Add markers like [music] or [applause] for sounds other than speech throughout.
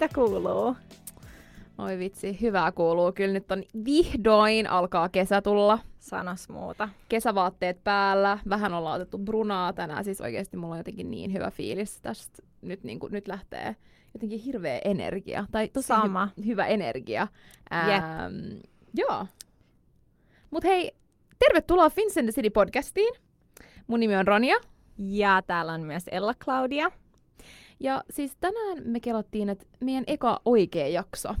Mitä kuuluu? Oi vitsi, hyvää kuuluu. Kyllä nyt on vihdoin alkaa kesä tulla. Sanos muuta. Kesävaatteet päällä, vähän ollaan otettu brunaa tänään. Siis oikeasti mulla on jotenkin niin hyvä fiilis tästä. Nyt, niin kuin, nyt lähtee jotenkin hirveä energia. Tai tosi Sama. Hy- hyvä energia. Ähm, joo. Mut hei, tervetuloa the City podcastiin. Mun nimi on Ronja. Ja täällä on myös Ella Claudia. Ja siis tänään me kelottiin, että meidän eka oikea jakso.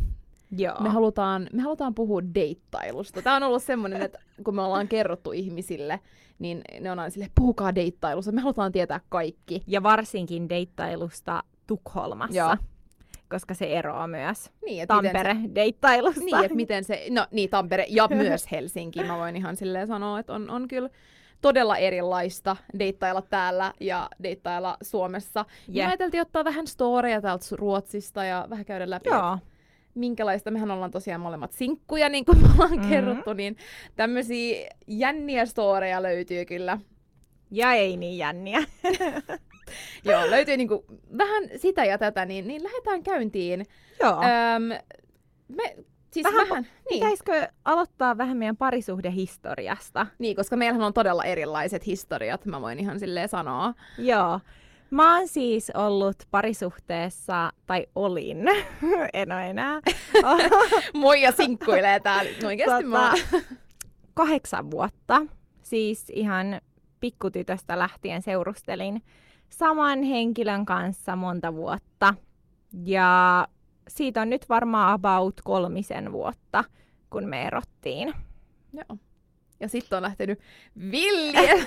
Joo. Me halutaan, me halutaan puhua deittailusta. Tämä on ollut semmoinen, että kun me ollaan kerrottu ihmisille, niin ne on aina silleen, puhukaa deittailusta. Me halutaan tietää kaikki. Ja varsinkin deittailusta Tukholmassa. Joo. Koska se eroaa myös Niin, Tampere deittailusta. Se, niin, että miten se, no niin, Tampere ja [laughs] myös Helsinki. Mä voin ihan silleen sanoa, että on, on kyllä todella erilaista deittailla täällä ja deittailla Suomessa. Jep. me ajateltiin ottaa vähän storeja täältä Ruotsista ja vähän käydä läpi, Joo. minkälaista. Mehän ollaan tosiaan molemmat sinkkuja, niin kuin me ollaan Mhm. mm-hmm. kerrottu, niin tämmöisiä jänniä storeja löytyy kyllä. Ja ei niin jänniä. [laughs] Joo, löytyy niinku vähän sitä ja tätä, niin, niin lähdetään käyntiin. Joo. Öm, me, siis Vähän vähän, niin, Pitäisikö aloittaa vähän meidän parisuhdehistoriasta? niin, koska meillähän on todella erilaiset historiat, mä voin ihan silleen sanoa. Joo. Mä oon siis ollut parisuhteessa, tai olin, [laughs] en ole enää, [laughs] Moi ja sinkkuilee täällä. No oikeesti mä... Tota, kahdeksan vuotta. Siis ihan pikkutytöstä lähtien seurustelin saman henkilön kanssa monta vuotta. Ja siitä on nyt varmaan about kolmisen vuotta, kun me erottiin. Joo. Ja sitten on lähtenyt villiä. [laughs]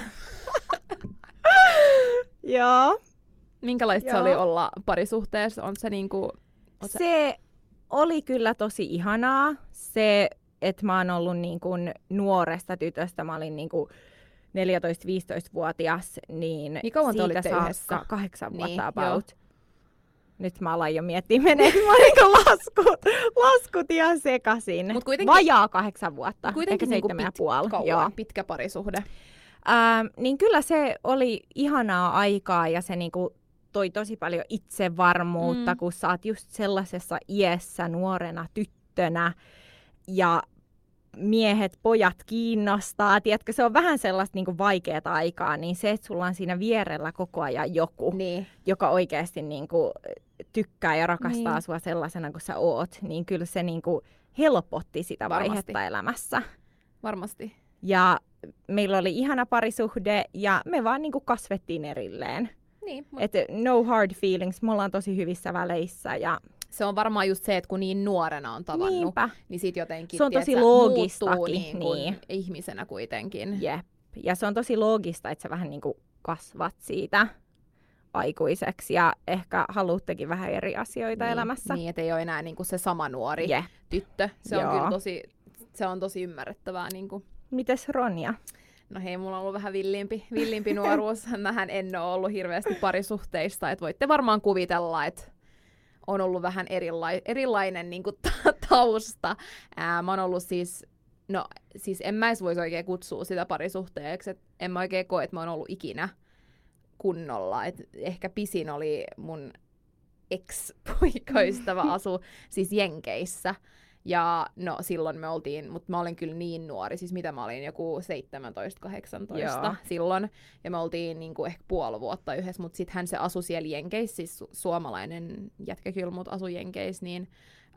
Joo. Minkälaista se Joo. oli olla parisuhteessa? On se niinku... on se... Se oli kyllä tosi ihanaa. Se, että mä oon ollut niin kuin nuoresta tytöstä, mä olin niin kuin 14-15-vuotias, niin Niin kauan siitä saakka kahdeksan Niin, vuotta joo. Nyt mä alan jo miettiä, meneekö mä niinku laskut, laskut ihan sekasin. Mut kuitenkin- Vajaa kahdeksan vuotta, Kuitenkin ehkä niinku seitsemän ja pit- puoli. kauan, Joo. pitkä parisuhde. Ähm, niin kyllä se oli ihanaa aikaa ja se niinku toi tosi paljon itsevarmuutta, Mm. kun sä oot just sellaisessa iässä nuorena tyttönä ja miehet, pojat kiinnostaa. Tiedätkö, se on vähän sellaista niinku vaikeaa aikaa, niin se, että sulla on siinä vierellä koko ajan joku, Niin. joka oikeasti niinku tykkää ja rakastaa Niin. sua sellaisena kuin sä oot, niin kyllä se niinku helpotti sitä Varmasti. vaihetta elämässä. Varmasti. Ja meillä oli ihana parisuhde ja me vaan niinku kasvettiin erilleen. Niin, mut Et no hard feelings, me ollaan tosi hyvissä väleissä ja se on varmaan just se, että kun niin nuorena on tavannut, niinpä, niin sit jotenkin Se on tosi loogistakin, muuttuu niin kuin niin. ihmisenä kuitenkin. jep. Ja se on tosi loogista, että sä vähän niinku kasvat siitä aikuiseksi ja ehkä haluuttekin vähän eri asioita niin, elämässä. Niin, että ei ole enää niin kuin se sama nuori Jep. tyttö. Se on Joo. kyllä tosi, se on tosi ymmärrettävää. Niin kuin. Mites Ronja? No hei, mulla on ollut vähän villimpi, villimpi nuoruus. [laughs] Mähän en ole ollut hirveästi parisuhteista. Et voitte varmaan kuvitella, että on ollut vähän erila- erilainen niin kuin, ta- tausta. Ää, mä oon ollut siis, no siis en mä edes voisi oikein kutsua sitä parisuhteeksi. Et en mä oikein koe, että mä oon ollut ikinä kunnolla. Et ehkä pisin oli mun ex-poikaystävä [laughs] asu siis Jenkeissä. Ja no silloin me oltiin, mutta mä olin kyllä niin nuori, siis mitä mä olin, joku 17-18 Joo. silloin. Ja me oltiin niinku ehkä puoli vuotta yhdessä, mutta sitten hän se asui siellä Jenkeissä, siis su- suomalainen jätkä kyllä, mutta asui Jenkeissä, niin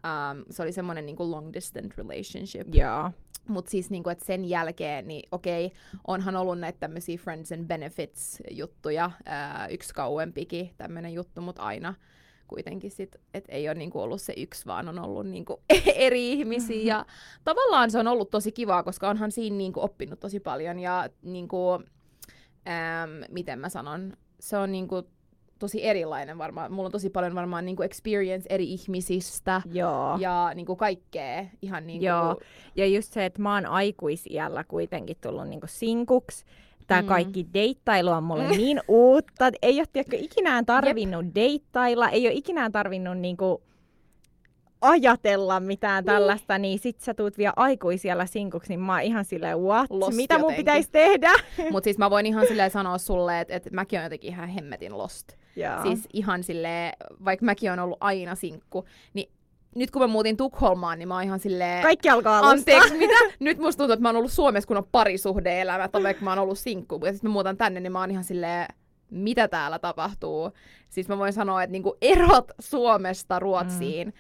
um, se oli semmoinen niinku long distance relationship. Joo. Mutta siis niinku, että sen jälkeen, niin okei, onhan ollut näitä tämmöisiä friends and benefits juttuja, ää, yksi kauempikin tämmöinen juttu, mutta aina kuitenkin sit, että ei ole niinku ollut se yksi, vaan on ollut niinku [laughs] eri ihmisiä. Ja tavallaan se on ollut tosi kivaa, koska onhan siinä niinku oppinut tosi paljon ja niinku, äm, miten mä sanon, se on niinku tosi erilainen varmaan. Mulla on tosi paljon varmaan niinku experience eri ihmisistä Joo. ja niinku kaikkea ihan niinku... Joo. Ja just se, että mä oon aikuisiällä kuitenkin tullut niinku sinkuksi. Tämä Mm. kaikki deittailu on mulle [laughs] niin uutta. Ei ole tiedätkö, ikinään tarvinnut deittailla, ei ole ikinään tarvinnut niinku ajatella mitään tällaista, niin sit sä tuut vielä aikuisiellä sinkuksi, niin mä oon ihan silleen, what? Lost Mitä mun jotenkin. pitäisi tehdä? Mutta siis mä voin ihan silleen sanoa sulle, että, että mäkin oon jotenkin ihan hemmetin lost. Joo. Siis ihan silleen, vaikka mäkin on ollut aina sinkku, niin nyt kun mä muutin Tukholmaan, niin mä oon ihan silleen... Kaikki alkaa alusta. Anteeksi, mitä? [laughs] Nyt musta tuntuu, että mä oon ollut Suomessa, kun on parisuhde-elämä, tai vaikka mä oon ollut sinkku. Ja sitten mä muutan tänne, niin mä oon ihan silleen, mitä täällä tapahtuu. Siis mä voin sanoa, että niinku erot Suomesta Ruotsiin mm.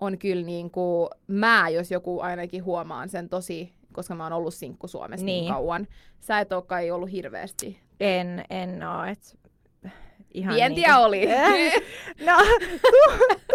on kyllä niinku, mä jos joku ainakin huomaan sen tosi, koska mä oon ollut sinkku Suomessa niin, niin kauan. Sä et oo kai ollut hirveästi. En, en oo, et ihan Vientiä niin kuin, oli. [laughs] no,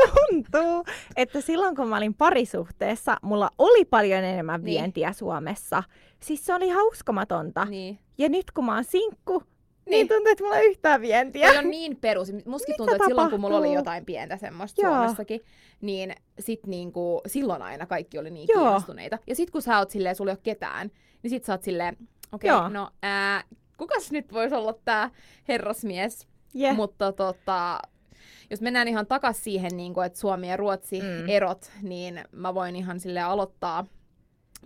tuntuu, että silloin kun mä olin parisuhteessa, mulla oli paljon enemmän niin. vientiä Suomessa. Siis se oli hauskamatonta. Niin. Ja nyt kun mä oon sinkku, niin, niin tuntuu, että mulla ei yhtään vientiä. Se on niin perus. Mustakin tuntuu, että silloin kun mulla oli jotain pientä semmoista Joo. Suomessakin, niin sit niinku, silloin aina kaikki oli niin Joo. kiinnostuneita. Ja sit kun sä oot silleen, sulla ei ole ketään, niin sit sä oot silleen, okei, okay, no ää, kukas nyt voisi olla tää herrasmies? Yeah. Mutta tota, jos mennään ihan takas siihen, niin kuin, että Suomi ja Ruotsi mm. erot, niin mä voin ihan sille aloittaa.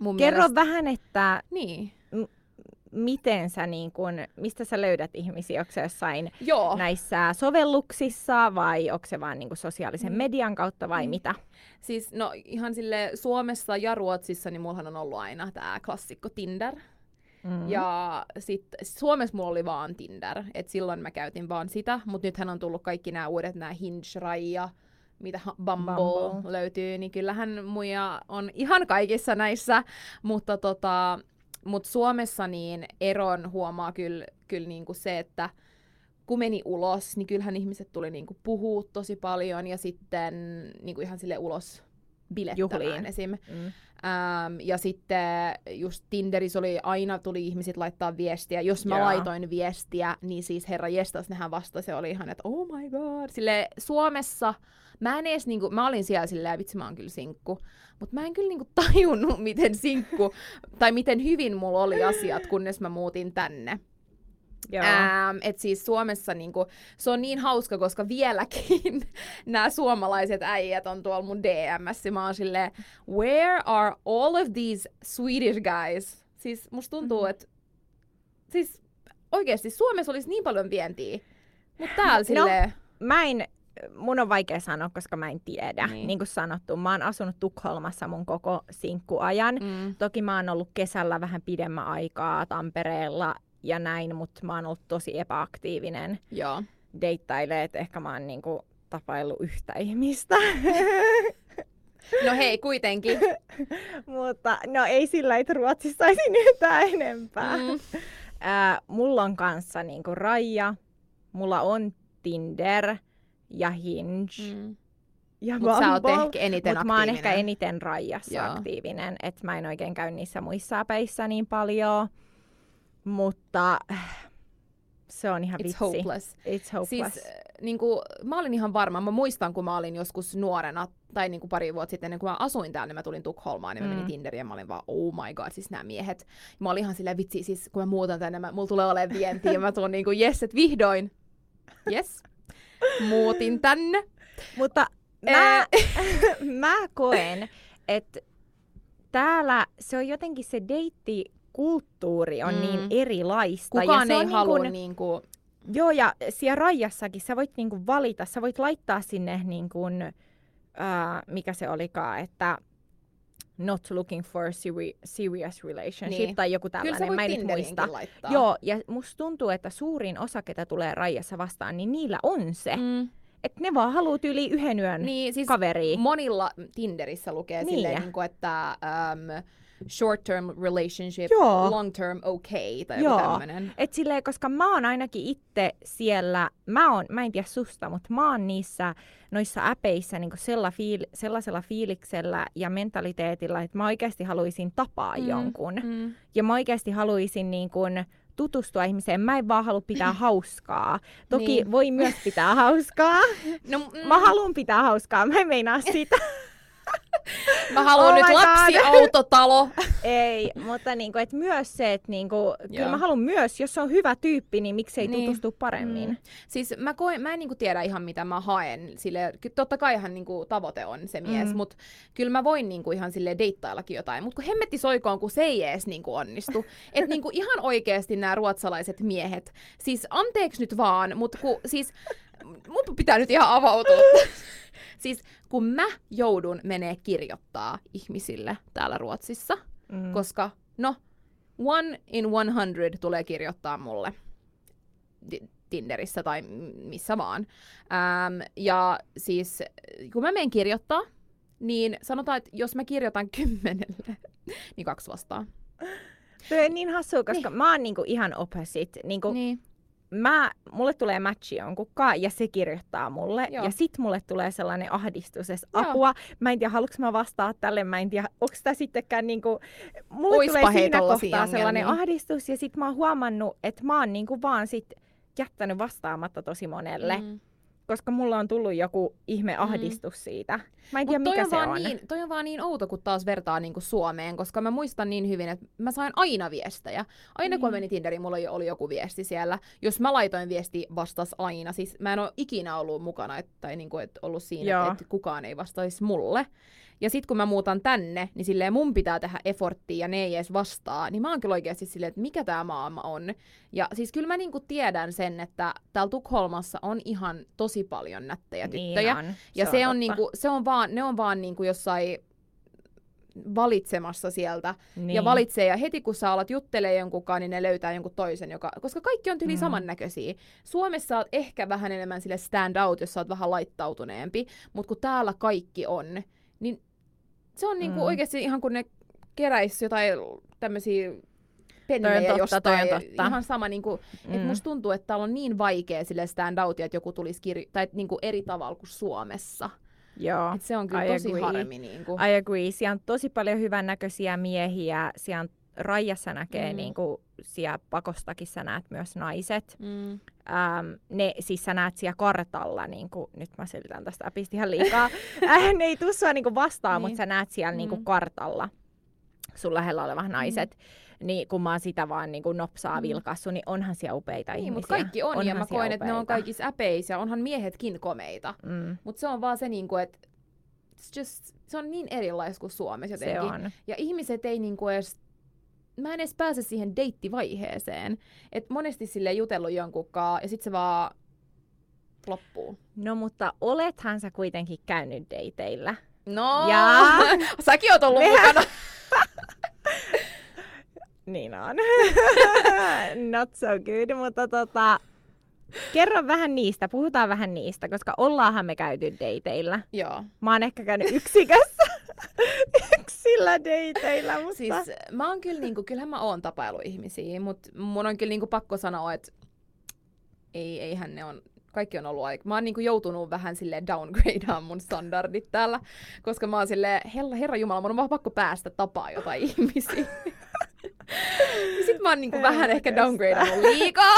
Mun Kerro mielestä... vähän, että niin. m- miten sä, niin kun, mistä sä löydät ihmisiä? Onko se jossain Joo. näissä sovelluksissa vai onko se vaan niin sosiaalisen mm. median kautta vai mm. mitä? Siis no ihan sille Suomessa ja Ruotsissa, niin mullahan on ollut aina tämä klassikko Tinder. Mm. Ja sitten Suomessa mulla oli vaan Tinder, että silloin mä käytin vaan sitä, mutta nythän on tullut kaikki nämä uudet, nämä Hinge ja mitä Bumble, Bumble, löytyy, niin kyllähän muja on ihan kaikissa näissä, mutta tota, mut Suomessa niin eron huomaa kyllä, kyllä niinku se, että kun meni ulos, niin kyllähän ihmiset tuli niinku puhua tosi paljon ja sitten niinku ihan sille ulos bilettämään Juhliin. esim. Mm. Ähm, ja sitten just Tinderissä oli, aina tuli ihmiset laittaa viestiä. Jos mä yeah. laitoin viestiä, niin siis herra jestas, nehän vasta se oli ihan, että oh my god. Sille Suomessa, mä en edes niinku, mä olin siellä silleen, vitsi mä oon kyllä sinkku. Mutta mä en kyllä niinku [laughs] tajunnut, miten sinkku, tai miten hyvin mulla oli asiat, kunnes mä muutin tänne. Ähm, et siis Suomessa niinku, se on niin hauska, koska vieläkin [laughs] nämä suomalaiset äijät on tuolla mun DMS. Mä oon silleen, where are all of these Swedish guys? Siis musta tuntuu, mm-hmm. että siis oikeasti Suomessa olisi niin paljon vientiä, mutta täällä no, silleen... mä en, mun on vaikea sanoa, koska mä en tiedä. Niin. niin kuin sanottu, mä oon asunut Tukholmassa mun koko sinkkuajan. Mm. Toki mä oon ollut kesällä vähän pidemmän aikaa Tampereella ja näin, mutta mä oon ollut tosi epäaktiivinen Joo. deittailee, että ehkä mä oon niinku tapaillut yhtä ihmistä. [laughs] No hei, kuitenkin. [laughs] mutta no ei sillä, että Ruotsissa olisi [laughs] yhtään enempää. Mm. Äh, mulla on kanssa niinku Raija, mulla on Tinder ja Hinge. Mm. Ja Mutta sä oot ehkä eniten Mut mä oon ehkä eniten Raijassa Joo. aktiivinen, että mä en oikein käy niissä muissa päissä niin paljon. Mutta se on ihan It's vitsi. hopeless. It's hopeless. Siis, niin kuin, mä olin ihan varma, mä muistan kun mä olin joskus nuorena, tai niin kuin pari vuotta sitten, ennen kuin mä asuin täällä, niin mä tulin Tukholmaan, niin mä mm. menin Tinderiin ja mä olin vaan, oh my god, siis nämä miehet. Mä olin ihan silleen, vitsi, siis kun mä muutan tänne, mä, mulla tulee olemaan vientiä, ja mä tuun niin kuin, yes, että vihdoin, yes, muutin tänne. Mutta mä, [laughs] mä koen, että täällä se on jotenkin se deitti kulttuuri on niin mm. niin erilaista. Kukaan ja se ei niin halua kuin, niin kuin... Joo, ja siellä rajassakin sä voit niin kuin valita, sä voit laittaa sinne, niin kuin, uh, mikä se olikaan, että not looking for a seri- serious relationship niin. tai joku tällainen, Kyllä mä en muista. Laittaa. Joo, ja musta tuntuu, että suurin osa, ketä tulee rajassa vastaan, niin niillä on se. Mm. Että ne vaan haluaa yli yhden yön niin, siis kaveriin. Monilla Tinderissä lukee niin. silleen, niin kuin, että um, short-term relationship, Joo. long-term okay tai joku tämmönen. Et silleen, koska mä oon ainakin itse siellä, mä, oon, mä en tiedä susta, mutta mä oon niissä noissa äpeissä niin sella fiil, sellaisella fiiliksellä ja mentaliteetilla, että mä oikeasti haluaisin tapaa mm, jonkun. Mm. Ja mä oikeasti haluaisin niin kuin, tutustua ihmiseen. Mä en vaan halua pitää [clears throat] hauskaa. Toki niin. voi myös pitää hauskaa. [laughs] No, mm. Mä haluan pitää hauskaa, mä en meinaa [laughs] sitä. Mä haluan oh nyt lapsiautotalo. Ei, mutta niinku, et myös se, että niinku, kyllä mä haluan myös, jos on hyvä tyyppi, niin miksei niin. tutustu paremmin. Mm. Siis mä, koen, mä en niinku tiedä ihan mitä mä haen. Sille, totta kaihan niinku, tavoite on se mies, mm. mutta kyllä mä voin niinku, ihan sille deittaillakin jotain. Mutta kun hemmetti soikoon, kun se ei edes niinku, onnistu. [laughs] että niinku, ihan oikeasti nämä ruotsalaiset miehet, siis anteeksi nyt vaan, mutta kun siis mun pitää nyt ihan avautua. [laughs] siis kun mä joudun menee kirjoittaa ihmisille täällä Ruotsissa, mm. koska no, one in one hundred tulee kirjoittaa mulle Tinderissä tai missä vaan. Ähm, ja siis kun mä menen kirjoittaa, niin sanotaan, että jos mä kirjoitan [laughs] kymmenelle, niin kaksi vastaa. Se on niin hassua, koska niin. mä oon niinku ihan opposite. Niinku, niin. Mä, mulle tulee matchi jonkunkaan ja se kirjoittaa mulle. Joo. Ja sit mulle tulee sellainen ahdistus, että apua, mä en tiedä, haluanko mä vastaa tälle, mä en tiedä, onko sitä sittenkään niinku, mulle Oispa tulee siinä kohtaa sellainen ahdistus ja sit mä oon huomannut, että mä oon niinku vaan sit jättänyt vastaamatta tosi monelle. Mm koska mulla on tullut joku ihme mm. ahdistus mm. siitä. Mä en tiedä, mikä on se on. Niin, toi on vaan niin outo, kun taas vertaa niin kuin Suomeen, koska mä muistan niin hyvin, että mä sain aina viestejä. Aina mm. kun mä menin Tinderiin, mulla oli joku viesti siellä. Jos mä laitoin viesti, vastas aina. Siis mä en ole ikinä ollut mukana, et, tai niin kuin, et ollut siinä, että, että kukaan ei vastaisi mulle. Ja sitten kun mä muutan tänne, niin silleen mun pitää tehdä efforttia ja ne ei edes vastaa, niin mä oon kyllä oikeasti silleen, että mikä tämä maailma on. Ja siis kyllä mä niinku tiedän sen, että täällä Tukholmassa on ihan tosi paljon nättejä niin tyttöjä. Niin on. Ja se, se on, niinku, se on vaan, ne on vaan niinku jossain valitsemassa sieltä niin. ja valitsee. Ja heti kun sä alat juttelee jonkunkaan, niin ne löytää jonkun toisen, joka, koska kaikki on tyli mm. samannäköisiä. Suomessa oot ehkä vähän enemmän sille stand out, jos sä oot vähän laittautuneempi, mutta kun täällä kaikki on, niin se on niinku mm. oikeasti ihan kun ne keräis jotain tämmöisiä pennejä totta, jostain. Totta. Ihan sama, niinku, mm. että musta tuntuu, että täällä on niin vaikea sille stand outia, että joku tulisi kirjo- tai niinku eri tavalla kuin Suomessa. Joo, Et se on kyllä I tosi agree. harmi. Niinku. I agree. Siellä on tosi paljon hyvännäköisiä miehiä. Siellä on Rajassa näkee, mm. niin kuin siellä pakostakin sä näet myös naiset. Mm. Ähm, ne, siis sä näet siellä kartalla, niin kuin, nyt mä selitän tästä apista ihan liikaa, [laughs] äh, ne ei tuu sua niin vastaan, niin. mutta sä näet siellä niin. niin kartalla sun lähellä olevat mm. naiset. Mm. Niin kun mä oon sitä vaan niin kuin nopsaa mm. vilkassu, niin onhan siellä upeita niin, ihmisiä. mutta kaikki on, onhan ja mä koen, että ne on kaikissa äpeissä, onhan miehetkin komeita. Mm. Mutta se on vaan se, niin kuin, että just, se on niin erilaista kuin Suomessa jotenkin. Se on. Ja ihmiset ei niin kuin edes mä en edes pääse siihen deittivaiheeseen. Et monesti sille jutellut jonkunkaan ja sit se vaan loppuu. No mutta olethan sä kuitenkin käynyt deiteillä. No, ja... [laughs] säkin oot ollut mukana. [laughs] niin on. [laughs] Not so good, mutta tota, Kerro vähän niistä, puhutaan vähän niistä, koska ollaanhan me käyty deiteillä. Joo. Mä oon ehkä käynyt yksikässä yksillä deiteillä, mutta... Siis mä oon kyllä, niinku, kyllähän mä oon tapailu ihmisiä, mutta mun on kyllä niinku pakko sanoa, että ei, eihän ne on, kaikki on ollut aika. Mä oon niinku joutunut vähän sille downgradeaan mun standardit täällä, koska mä oon sille herra, herra Jumala, mun on vaan pakko päästä tapaa jotain ihmisiä. [laughs] Sitten mä oon niinku vähän ehkä downgradeannut liikaa.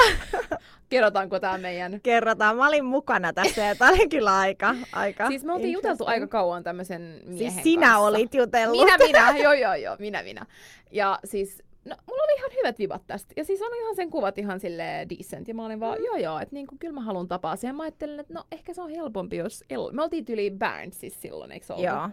Kerrotaanko tämä meidän? Kerrotaan. Mä olin mukana tässä ja tämä oli kyllä aika, aika Siis me oltiin juteltu aika kauan tämmöisen miehen Siis sinä kanssa. olit jutellut. Minä, minä. Joo, joo, joo. Minä, minä. Ja siis No, mulla oli ihan hyvät vibat tästä. Ja siis oli ihan sen kuvat ihan sille decent. Ja mä olin vaan, mm. joo joo, että niinku, kyllä mä haluan tapaa sen. Ja mä ajattelin, että no ehkä se on helpompi, jos... El- me oltiin yli Barnesissa silloin, eikö ollut? Joo.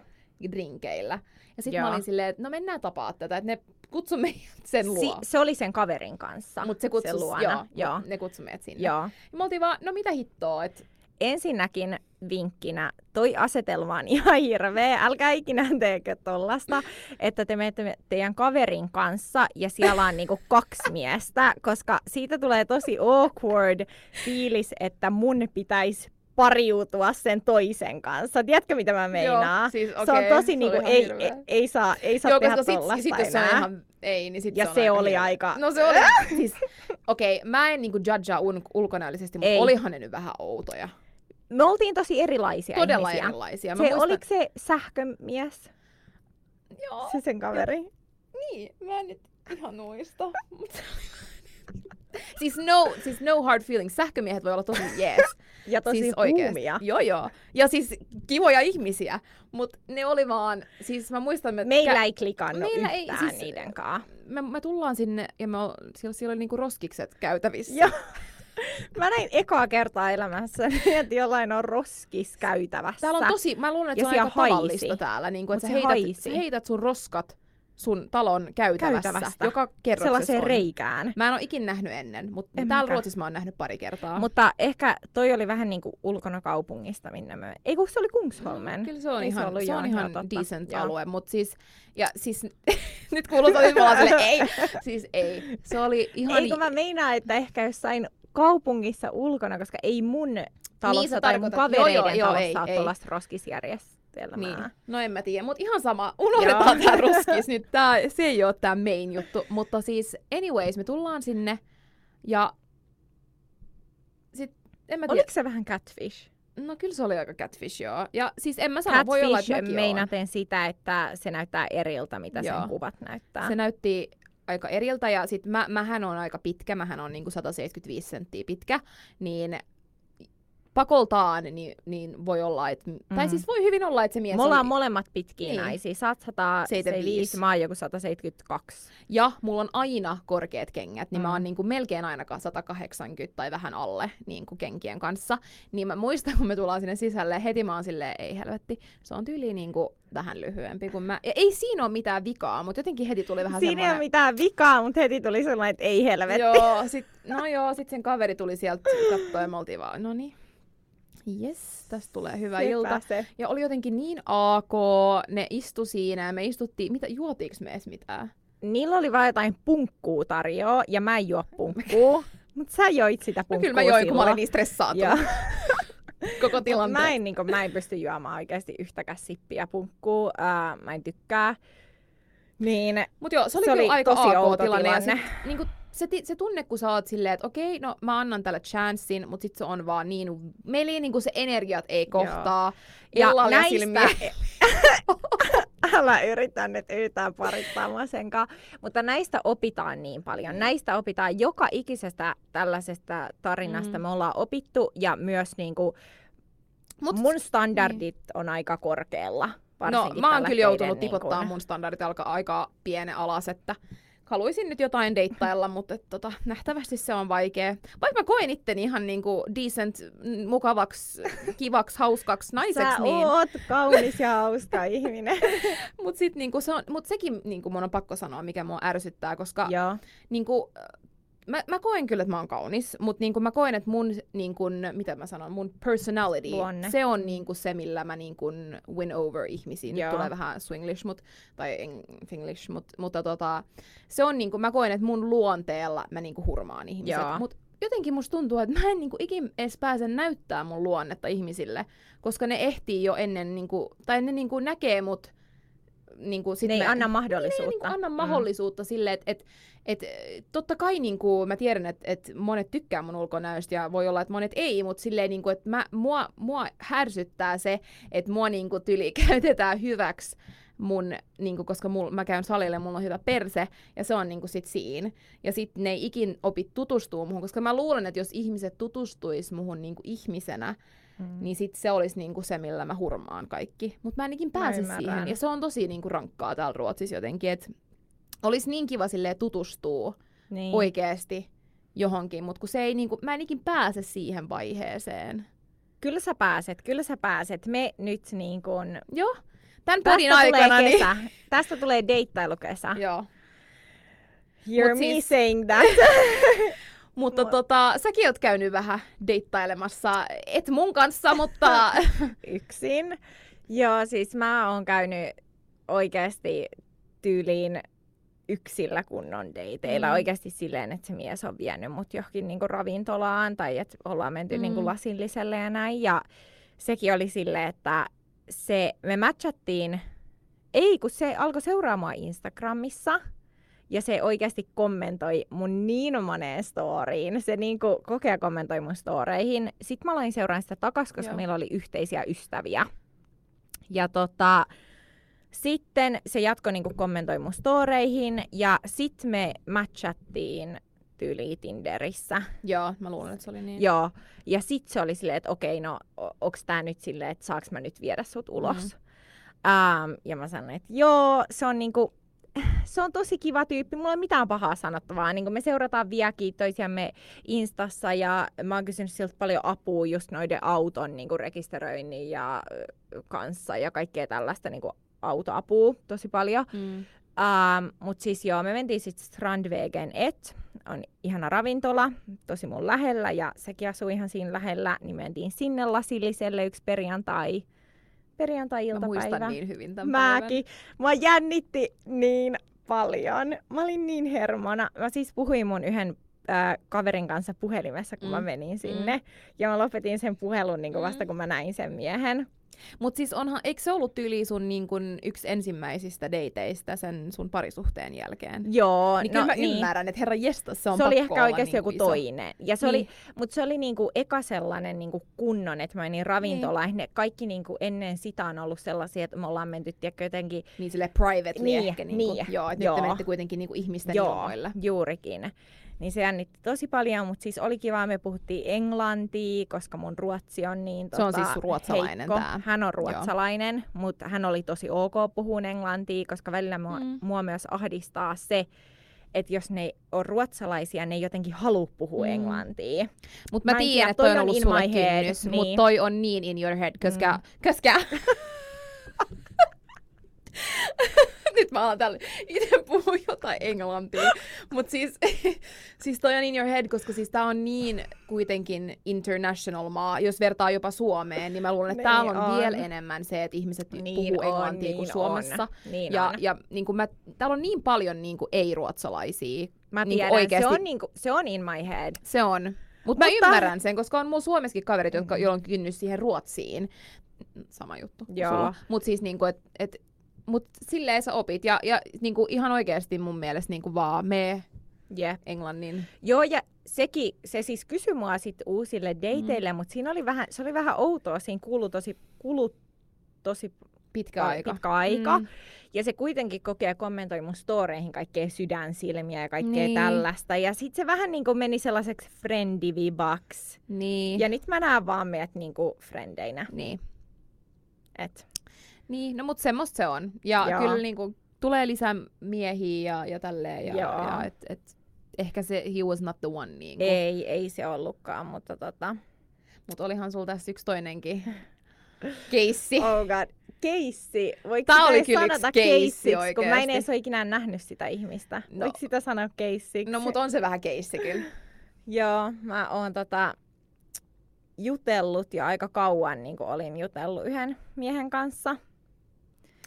Drinkeillä. Ja sitten mä olin silleen, että no mennään tapaa tätä, että ne kutsu meidät sen luo. Si- se oli sen kaverin kanssa. Mutta se kutsus, sen luona. Joo, joo. ne kutsui meidät sinne. Joo. Ja me oltiin vaan, no mitä hittoa, että ensinnäkin vinkkinä, toi asetelma on ihan hirveä, älkää ikinä teekö tollasta, että te menette teidän kaverin kanssa ja siellä on niinku kaksi [laughs] miestä, koska siitä tulee tosi awkward fiilis, että mun pitäisi pariutua sen toisen kanssa. Tiedätkö, mitä mä meinaan? Joo, siis, okay, se on tosi se niinku, ei, ei, ei, saa, ei saa Joo, tehdä tollasta sit, sit. Se on ihan, ei, niin sit ja se, se oli hirveä. aika... No se oli, [laughs] siis, okei, okay, mä en niinku judgea un, ulkonäöllisesti, mutta ei. olihan ne nyt vähän outoja. Me oltiin tosi erilaisia Todella ihmisiä. erilaisia. Mä se, muistan... Oliko se sähkömies? Joo. Se sen kaveri? Ja, niin, mä en nyt ihan muista. [laughs] siis, no, siis no hard feelings. Sähkömiehet voi olla tosi [laughs] jees. ja tosi siis kuumia. Joo, joo. Ja siis kivoja ihmisiä. Mutta ne oli vaan, siis mä muistan, että... Meillä kä- ei klikannut Meillä yhtään ei, siis, niiden kanssa. Me, me, tullaan sinne ja me, siellä, siellä oli niinku roskikset käytävissä. Joo. [laughs] Mä näin ekaa kertaa elämässä, [laughs] että jollain on roskis käytävässä. Täällä on tosi, mä luulen, että ja se on aika haisi. tavallista täällä. Niin kuin, että sä heität, sä heität sun roskat sun talon käytävässä, Käytävästä. joka kerroksessa Sellaiseen on. reikään. Mä en ole ikin nähnyt ennen, mutta En täällä mäkään. Ruotsissa mä oon nähnyt pari kertaa. Mutta ehkä toi oli vähän niinku ulkona kaupungista, minne me... Ei kun se oli Kungsholmen. Kyllä se on Ei ihan, ollut, se on joo, ihan totta. decent Joo. alue, mutta siis, ja siis, [laughs] nyt kuulostaa, ollaan silleen, ei, [laughs] siis ei. Se oli ihan... Ei kun mä meinaan, että ehkä jossain kaupungissa ulkona, koska ei mun talossa Niin tai mun kavereiden joo, joo, talossa ei, ole ei. roskisjärjestelmää. Niin. No en mä tiedä, mutta ihan sama. Unohdetaan tää [laughs] ruskis nyt. Tää, se ei ole tää main juttu. Mutta siis anyways, me tullaan sinne ja sit en mä tiedä. Oliko se vähän catfish? No kyllä se oli aika catfish, joo. Ja siis en mä sano, voi olla, että Catfish mäkin meinaten sitä, että se näyttää eriltä, mitä Joo. sen kuvat näyttää. Se näytti aika eriltä ja sit mä, mähän on aika pitkä, mähän on niinku 175 senttiä pitkä, niin pakoltaan niin, niin voi olla, että, mm. tai siis voi hyvin olla, että se mies Me ollaan oli, molemmat pitkiä Niin. naisia. Sä oot 175, mä oon joku 172. ja mulla on aina korkeat kengät, niin mm. mä oon niinku melkein ainakaan 180 tai vähän alle niinku kenkien kanssa, niin mä muistan, kun me tullaan sinne sisälle, heti mä oon silleen, ei helvetti, se on tyyli niinku vähän lyhyempi kuin mä, ja ei siinä ole mitään vikaa, mutta jotenkin heti tuli vähän Siinä ei ole semmoinen, mitään vikaa, mutta heti tuli sellainen, että ei helvetti. Joo, sit, no joo, sit sen kaveri tuli sieltä katsoa ja me oltiin vaan, no niin, yes, tästä tulee hyvä Sepä ilta. Se. Ja oli jotenkin niin AK, ne istu siinä ja me istuttiin, mitä, juotiiks me edes mitään? Niillä oli vaan jotain punkkuu tarjoa, ja mä en juo punkkuu. [laughs] Mutta sä joit sitä No punkkuu kyllä mä join, kun mä olin niin [laughs] koko Mut tilanteen. Mä en, niin mä en pysty juomaan oikeasti yhtäkään sippiä punkkuu. Uh, mä en tykkää. Niin, Mut joo, se oli, Se kyllä oli aika tosi outo AK-tilanne. Ja tilanne. sit, niinku, se, se tunne, kun sä oot silleen, että okei, no mä annan tälle chanssin, mutta sit se on vaan niin, meillä ei niinku se energiat ei kohtaa. ja Illalla näistä... silmiä. [laughs] Älä yritä nyt yhtään parittaa mua senkaan. Mutta näistä opitaan niin paljon. Näistä opitaan joka ikisestä tällaisesta tarinasta. Mm. Me ollaan opittu ja myös niinku, Mut, mun standardit on aika korkealla. no mä oon kyllä joutunut tipottaa niin mun standardit alka aika piene alas, että haluaisin nyt jotain deittailla, mutta et, tota, nähtävästi se on vaikea. Vaikka mä koen itteni ihan niinku decent, mukavaksi, kivaksi, hauskaksi naiseksi, Sä niin... oot kaunis ja hauska [laughs] ihminen. Mut, sit, niinku, se on, mut sekin niinku, mun on pakko sanoa, mikä mua ärsyttää, koska Joo. niinku, mä, mä koen kyllä, että mä oon kaunis, mutta niinku, mä koen, että mun, niinku, mitä mä sanon, mun personality, Luonne. se on niinku, se, millä mä niinku, win over ihmisiin. Nyt tulee vähän swinglish, mut, tai finglish, mut, mutta tota, se on niinku, mä koen, että mun luonteella mä niinku, hurmaan ihmiset. Joo. Mut jotenkin musta tuntuu, että mä en niinku, ikin edes pääse näyttää mun luonnetta ihmisille, koska ne ehtii jo ennen, niinku, tai ne niinku, näkee mut niinku, sit Ne ei mä, anna niin, mahdollisuutta. ei niinku anna mahdollisuutta mm. sille, että et, et, totta kai niinku, mä tiedän, että et monet tykkää mun ulkonäöstä ja voi olla, että monet ei, mutta silleen, niinku, että mä, mua, mua härsyttää se, että mua niinku, tyli [laughs] käytetään hyväksi mun, niinku, koska mul, mä käyn salille, mulla on hyvä perse, ja se on niinku sit siinä. Ja sit ne ei ikin opi tutustua muhun, koska mä luulen, että jos ihmiset tutustuis muhun niinku ihmisenä, Mm. niin sit se olisi niinku se, millä mä hurmaan kaikki. Mutta mä en ikin Mä siihen. Ja se on tosi niinku rankkaa täällä Ruotsissa jotenkin, että olisi niin kiva silleen tutustua niin. oikeasti johonkin, mutta kun se ei niinku, mä en ikin pääse siihen vaiheeseen. Kyllä sä pääset, kyllä sä pääset. Me nyt niin kun... Joo, tämän podin aikana tulee niin... kesä. Tästä tulee deittailukesä. Joo. You're Mut me siis- saying that. [laughs] Mutta Mut- tota, säkin oot käynyt vähän deittailemassa, et mun kanssa, mutta [laughs] Yksin. Joo, siis mä oon käynyt oikeasti tyyliin yksillä kunnon deiteillä. Mm. Oikeasti silleen, että se mies on vienyt mut johonkin niinku ravintolaan tai että ollaan menty mm. niinku lasilliselle ja näin. Ja sekin oli silleen, että se, me matchattiin, ei kun se alkoi seuraamaan Instagramissa ja se oikeasti kommentoi mun niin moneen storyin. Se niinku kokea kommentoi mun storeihin. Sitten mä aloin seuraamaan sitä takas, koska Joo. Meillä oli yhteisiä ystäviä. Ja tota, sitten se jatkoi niinku kommentoi mun storeihin ja sitten me matchattiin tyyli Tinderissä. joo, mä luulen, että se oli niin. Joo. Ja sitten se oli silleen, että okei, no onks tää nyt silleen, että saaks mä nyt viedä sut ulos. Mm. Ähm, ja mä sanoin, että joo, se on niinku, se on tosi kiva tyyppi, mulla ei ole mitään pahaa sanottavaa. Niin me seurataan vieläkin toisiamme Instassa ja mä oon kysynyt siltä paljon apua just noiden auton niin rekisteröinnin ja kanssa ja kaikkea tällaista niin autoapua tosi paljon. Mm. Um, Mutta siis joo, me mentiin sitten Strandvägen et, on ihana ravintola, tosi mun lähellä ja sekin asuu ihan siinä lähellä, niin mentiin sinne lasilliselle yksi perjantai, perjantai-iltapäivä. Mä muistan niin hyvin tämän Mäkin. Mä jännitti niin paljon. Mä olin niin hermona. Mä siis puhuin mun yhden äh, kaverin kanssa puhelimessa, kun mm. mä menin sinne. Mm. Ja mä lopetin sen puhelun niin kuin vasta, mm. kun mä näin sen miehen. Mutta siis onhan, eikö se ollut tyyli sun niin kun, yksi ensimmäisistä dateista sen sun parisuhteen jälkeen? Joo. Niin no, mä niin. ymmärrän, että herra jestas, se on Se oli ehkä oikeasti niin joku iso. toinen. Ja se Niin. oli, mutta se oli niinku eka sellainen niinku kunnon, että mä menin ravintolaan. Niin. Ne kaikki niinku ennen sitä on ollut sellaisia, että me ollaan menty tiedätkö, jotenkin Niin sille privately Niin, ehkä. Niin, niin, joo, että joo. nyt te menette kuitenkin niin kuin ihmisten Joo, ilmoille. juurikin. Niin se jännitti tosi paljon, mutta siis oli kiva, me puhuttiin englantia, koska mun ruotsi on niin Se on tota, siis ruotsalainen heikko. tää. Hän on ruotsalainen, mutta hän oli tosi ok puhua englantia, koska välillä mua, Mm. mua myös ahdistaa se, että jos ne on ruotsalaisia, ne ei jotenkin halua puhua Mm. englantia. Mutta mä, Mä tiedän, tiedä, että toi on on ollut in sulle my head, kynnys, niin. mutta toi on niin in your head, koska... Mm. koska Nyt mä alan itse puhua jotain englantia. Mutta siis, [laughs] siis toi on in your head, koska siis tää on niin kuitenkin international maa. Jos vertaa jopa Suomeen, niin mä luulen, että Niin täällä on, on. vielä enemmän se, että ihmiset Niin puhuu on, englantia niin kuin on. Suomessa. Niin ja, on. ja niin kuin mä, täällä on niin paljon niin kuin ei-ruotsalaisia. Mä niinku tiedän, oikeesti- se, on niinku, se on in my head. Se on. Mut mä Mutta- ymmärrän sen, koska on mulla Suomessakin kaverit, jotka, Mm. joilla on kynnys siihen Ruotsiin. Sama juttu. kuin Joo. sulla. Mut siis niinku, et, et, mut silleen sä opit. Ja, ja niinku ihan oikeasti mun mielestä niinku vaan me Jep. englannin. Joo, ja sekin, se siis kysyi mua sit uusille dateille, mm. mutta siinä oli vähän, se oli vähän outoa, siinä kulu tosi, kulu tosi Pitkä aika. pitkä aika. Mm. Ja se kuitenkin kokee ja kommentoi mun storeihin kaikkea sydänsilmiä ja kaikkea niin. tällaista. Ja sit se vähän niin kuin meni sellaiseksi friendivibaks. Niin. Ja nyt mä näen vaan meidät niin kuin frendeinä. niin. Et, Niin, no mut semmoista se on. Ja Joo. kyllä niinku tulee lisää miehiä ja, ja tälleen. Ja, Joo. ja et, et, ehkä se he was not the one. Niinku. ei, ei se ollutkaan, mutta tota... Mut olihan sulla tässä yksi toinenkin [laughs] keissi. Oh god. Keissi. Voiko sitä oli kyllä sanota yksi keissi kun mä en edes ole ikinä nähnyt sitä ihmistä. No. Voiko sitä sanoa keissiksi? No mut on se vähän keissi kyllä. [laughs] Joo, mä oon tota, jutellut jo aika kauan, niin kuin olin jutellut yhden miehen kanssa.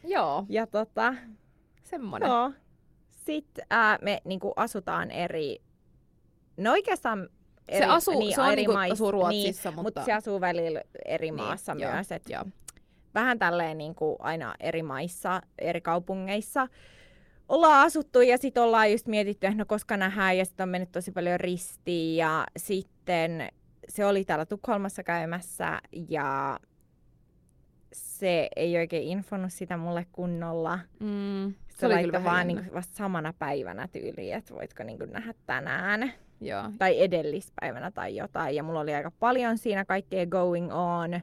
Joo, Ja tota, semmonen. joo. Sitten ää, me niin kuin asutaan eri, no oikeastaan eri, Se asuu, niin, se on eri niinku, mais- asuu Ruotsissa, niin, mutta... mutta se asuu välillä eri Niin, maassa joo, myös. Et joo. vähän tälleen niin kuin aina eri maissa, eri kaupungeissa ollaan asuttu ja sitten ollaan just mietitty, että no koska nähdään ja sitten on mennyt tosi paljon ristiin ja sitten se oli täällä Tukholmassa käymässä ja se ei oikein infonut sitä mulle kunnolla. Mm, Se, se oli kyllä laittoi vaan niinku vasta samana päivänä tyyliin, että voitko niinku nähdä tänään Joo. tai edellispäivänä tai jotain. Ja mulla oli aika paljon siinä kaikkea going on.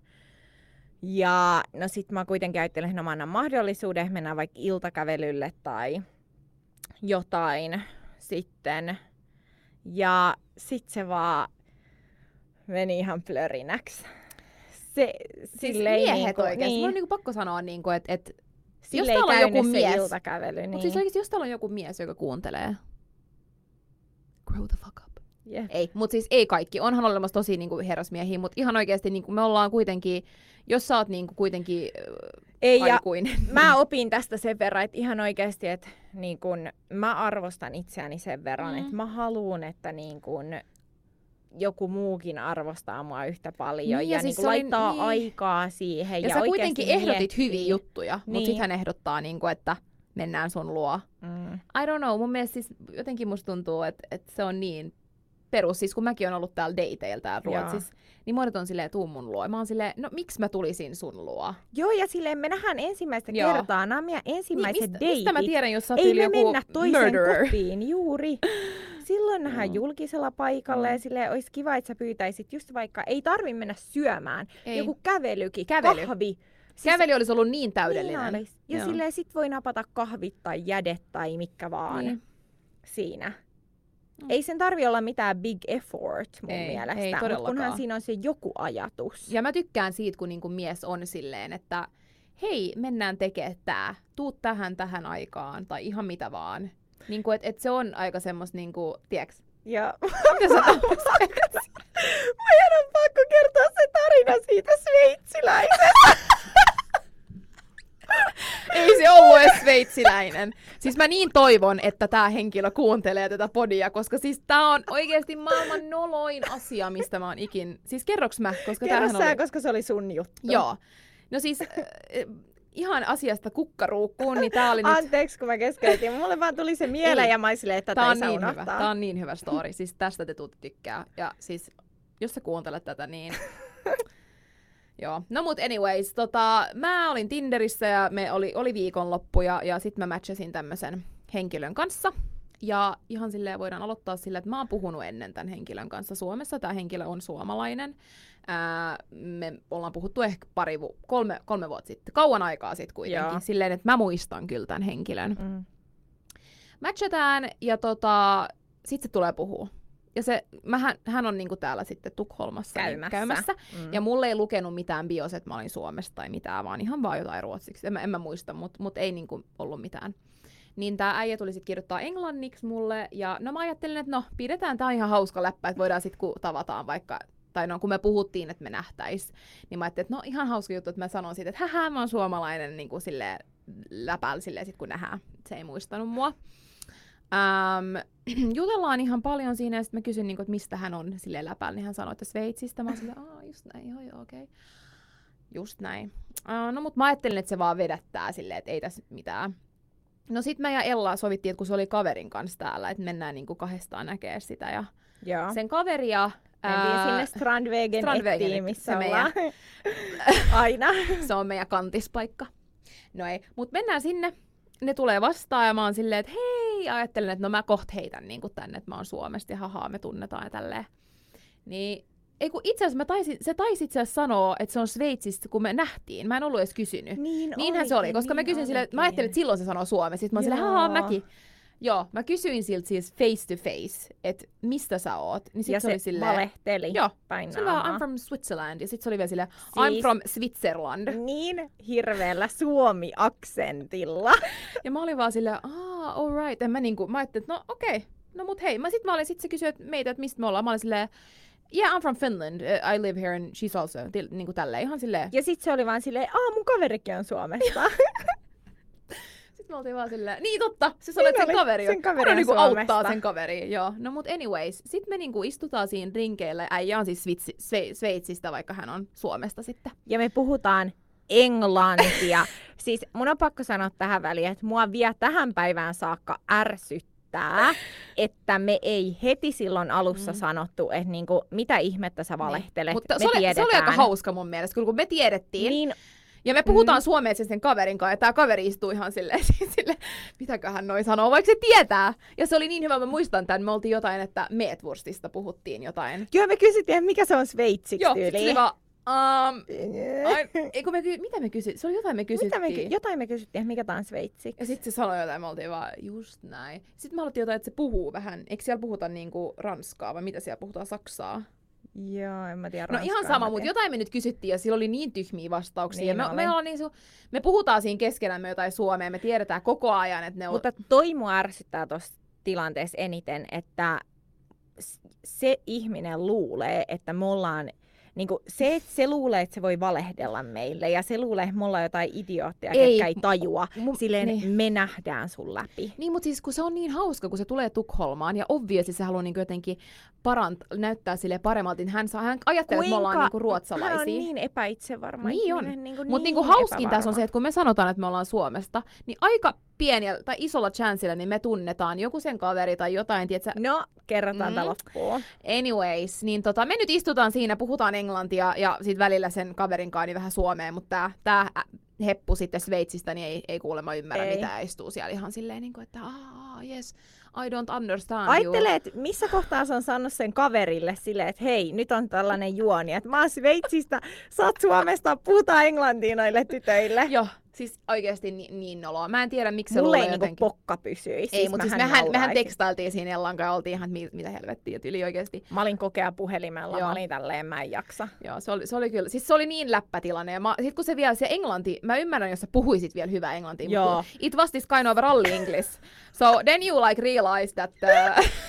Ja no sit mä kuitenkin ajattelin, että no mä annan mahdollisuuden, mennään vaikka iltakävelylle tai jotain sitten. Ja sit se vaan meni ihan plörinäksi. Se, Siis miehet niinku, oikeesti. Niin. Mun on Niin, niinku pakko sanoa, niinku, että et, sille jos täällä on joku mies- iltakävely. Niin. siis oikeesti, jos täällä on joku mies, joka kuuntelee, grow the fuck up. Jep. Ei, mutta siis ei kaikki. Onhan olemassa tosi niinku herrasmiehiä, mutta ihan oikeasti niinku me ollaan kuitenkin, jos sä oot niinku kuitenkin äh, Ei, ja aikuinen. [laughs] mä opin tästä sen verran, että ihan oikeasti, että niin kun, mä arvostan itseäni sen verran, mm. että mä haluan, että niin kun, joku muukin arvostaa mua yhtä paljon Niin, ja ja, siis niin se kun oli- laittaa niin. aikaa siihen. Ja, Ja, sä kuitenkin ehdotit miettii. hyviä juttuja, mutta Niin. sit hän ehdottaa, niinku, että mennään sun luo. Mm. I don't know, mun mielestä siis jotenkin musta tuntuu, että, että se on niin perus. Siis kun mäkin on ollut täällä dateilla täällä Joo. Ruotsissa, niin monet on silleen, tuu mun luo. Ja Mä oon silleen, no miksi mä tulisin sun luo? Joo, ja silleen me nähdään ensimmäistä Joo. kertaa, nämä on meidän ensimmäiset niin, mistä, deitit. mistä mä tiedän, jos sä oot Ei me joku mennä toisen murderer? kotiin, juuri. [laughs] Silloin nähdään Mm. julkisella paikalla Mm. ja silleen olisi kiva, että sä pyytäisit just vaikka, ei tarvi mennä syömään, Ei. joku kävelykin, Kävely. kahvi. Siis Kävely olisi ollut niin Niin täydellinen. olisi. Ja Joo. silleen sit voi napata kahvit tai jädet tai mikä vaan Niin. siinä. Mm. Ei sen tarvi olla mitään big effort mun Ei, mielestä, ei mut todellakaan. kunhan siinä on se joku ajatus. Ja mä tykkään siitä, kun niinku mies on silleen, että hei, mennään tekemään tää, tuu tähän tähän aikaan, tai ihan mitä vaan. Niin kuin, että et se on aika semmos, niin kuin, tiedätkö, Ja mitä sä [laughs] meidän on pakko kertoa se tarina siitä sveitsiläisestä. Ei se ollut edes sveitsiläinen. Siis mä niin toivon, että tämä henkilö kuuntelee tätä podia, koska siis tää on oikeasti maailman noloin asia, mistä mä oon ikin... Siis kerroks mä, koska Kerro sä, oli... koska se oli sun juttu. Joo. No siis äh, ihan asiasta kukkaruukkuun, niin tää oli nyt... Anteeksi, kun mä keskeytin. Mulle vaan tuli se mieleen Ei. ja mä silleen, että Tää on niin hyvä. unohtaa. Tää on niin hyvä story. Siis tästä te tuutte tykkää. Ja siis, jos sä kuuntelet tätä, niin... [laughs] Joo. No mut anyways, tota, mä olin Tinderissä ja me oli, oli viikonloppu ja, ja sit mä matchasin tämmösen henkilön kanssa. Ja ihan silleen voidaan aloittaa sillä, että mä oon puhunut ennen tämän henkilön kanssa Suomessa. Tämä henkilö on suomalainen. Ää, me ollaan puhuttu ehkä pari, vu- kolme, kolme vuotta sitten. Kauan aikaa sitten kuitenkin. Joo. Silleen, että mä muistan kyllä tämän henkilön Mm. matchataan ja tota, sit se tulee puhua. Ja se, mähän, hän on niinku täällä sitten Tukholmassa niin Käymässä. käymässä. Mm. Ja mulle ei lukenut mitään bios, että mä olin Suomesta tai mitään, vaan ihan vaan jotain ruotsiksi. En mä, en mä muista, mutta mut ei niinku ollut mitään. Niin tää äijä tuli sitten kirjoittaa englanniksi mulle, ja no mä ajattelin, että no pidetään tää ihan hauska läppä, että voidaan sitten kun tavataan vaikka, tai no kun me puhuttiin, että me nähtäis, niin mä ajattelin, että no ihan hauska juttu, että mä sanon siitä, että hähä, mä oon suomalainen niin kuin silleen läpällä silleen sit kun nähdään. Se ei muistanut mua. Ähm, [clears throat] jutellaan ihan paljon siinä, ja sitten mä kysyn, niin että mistä hän on silleen läpällä, niin hän sanoi, että Sveitsistä. Mä silleen, aa, just näin, joo, joo, okei. Okay. Just näin. Uh, no, mutta mä ajattelin, että se vaan vedättää silleen, että ei tässä mitään. No sit mä ja Ella sovittiin, että kun se oli kaverin kanssa täällä, että mennään niinku kahdestaan näkee sitä. Ja Joo. sen kaveria... Mentiin ää, sinne Strandvägen Strandvägen, missä ollaan [laughs] aina. se on meidän kantispaikka. No ei, mutta mennään sinne. Ne tulee vastaan ja mä oon silleen, että hei, ajattelen, että no mä koht heitän niin tänne, että mä oon Suomesta ja hahaa, me tunnetaan ja tälleen. Niin, ei kun itse asiassa mä taisin, se taisi itse asiassa sanoa, että se on Sveitsistä, kun me nähtiin. Mä en ollut edes kysynyt. Niin Niinhän se oli, koska mä kysyin sille, mä ajattelin, että silloin se sanoo suomeksi. Sitten mä oon silleen, mäkin. Joo, mä kysyin siltä siis face to face, että mistä sä oot. Niin sit ja se, oli se silleen, valehteli Joo, päin se oli. I'm from Switzerland. Ja sit se oli vielä silleen, Siis- I'm from Switzerland. Niin hirveällä suomi-aksentilla. [laughs] Ja mä olin vaan silleen, ah, alright. En mä niinku, mä ajattelin, että no okei, okay. no mut hei. Mä sit mä olin, sit se kysyi että meitä, että mistä me ollaan. Mä olin silleen, yeah, I'm from Finland. Uh, I live here and she's also. Til, niinku tälleen, ihan silleen. Ja sit se oli vaan silleen, aa mun kaverikin on Suomesta. [laughs] [laughs] Me oltiin vaan silleen, niin totta, se sanoi, Niin sen oli, kaveri on. sen kaveri niinku auttaa sen kaveri, joo. No mut anyways, sit me niinku istutaan siinä rinkeillä. Äijä on siis Sveitsi, Sve, Sveitsistä, vaikka hän on Suomesta sitten. ja me puhutaan englantia. [laughs] siis mun on pakko sanoa tähän väliin, että mua vie tähän päivään saakka ärsyttää, että me ei heti silloin alussa Mm. sanottu, että niinku, mitä ihmettä sä valehtelet. Mutta me se oli, se oli aika tiedetään. hauska mun mielestä, kun me tiedettiin. Niin, Ja me puhutaan Mm. suomea siis sen kaverin kanssa, ja tää kaveri istuu ihan silleen, [laughs] siis sille, mitäköhän noi sanoo, vaikka se tietää. Ja se oli niin hyvä, mä muistan tämän, me oltiin jotain, että meetwurstista puhuttiin jotain. joo, me kysyttiin, mikä se on sveitsiksi Joo, tyyliin. oli vaan, um, ai, kun me, ky- mitä me kysyttiin? Se oli jotain me Mitä kysyttiin. me, ky- jotain me kysyttiin, mikä tää on sveitsiksi. Ja sitten se sanoi jotain, me oltiin vaan, just näin. Sitten me aloittiin jotain, että se puhuu vähän, eikö siellä puhuta niinku ranskaa, vai mitä siellä puhutaan, saksaa? Joo, en mä tiedä No ihan sama, mutta jotain me nyt kysyttiin ja sillä oli niin tyhmiä vastauksia. Niin me, oli. me, ollaan niin su- me puhutaan siinä keskenämme jotain suomea, me tiedetään koko ajan, että ne on... Mutta toi mua ärsyttää tuossa tilanteessa eniten, että se ihminen luulee, että me ollaan Niinku se, että se luulee, että se voi valehdella meille ja se luulee, että me ollaan jotain idiootteja, Ei. ketkä ei tajua. Mun- Silleen niin. me nähdään sun läpi. Niin, mutta siis kun se on niin hauska, kun se tulee Tukholmaan ja obviously se haluaa niin jotenkin parant- näyttää sille paremmalta, niin hän, saa, hän ajattelee, että me ollaan niin ruotsalaisia. Hän on niin epäitsevarma Niin on. ihminen, Niin Mutta niinku niin hauskin tässä on se, että kun me sanotaan, että me ollaan Suomesta, niin aika pienellä tai isolla chanceilla niin me tunnetaan joku sen kaveri tai jotain, tietsä. No, kerrotaan Mm. mm. loppuun. Anyways, niin tota, me nyt istutaan siinä, puhutaan englantia ja sit välillä sen kaverin kanssa niin vähän suomea, mutta tää, tää heppu sitten Sveitsistä, niin ei, ei kuulemma ymmärrä Ei. mitään, istuu siellä ihan silleen, niin kuin, että ah, yes, I don't understand Ajattele, että missä kohtaa se on saanut sen kaverille silleen, että hei, nyt on tällainen juoni, että mä oon Sveitsistä, sä oot Suomesta, puhutaan englantia noille tytöille. Joo, Siis oikeesti niin, niin noloa. Mä en tiedä, miksi se Mulle ei niinku jotenkin. pokka pysyisi. ei, mutta siis mehän, mehän tekstailtiin siinä Ellan kanssa ja oltiin ihan, että mi- mitä helvettiä, että yli oikeesti. Mä olin kokea puhelimella, Joo. mä olin tälleen, mä en jaksa. Joo, se oli, se oli kyllä, siis se oli niin läppätilanne. Ja mä, sit kun se vielä, se englanti, mä ymmärrän, jos sä puhuisit vielä hyvää englantia, Joo. mutta it was this kind of rally English. So then you like realize that... Uh, [laughs]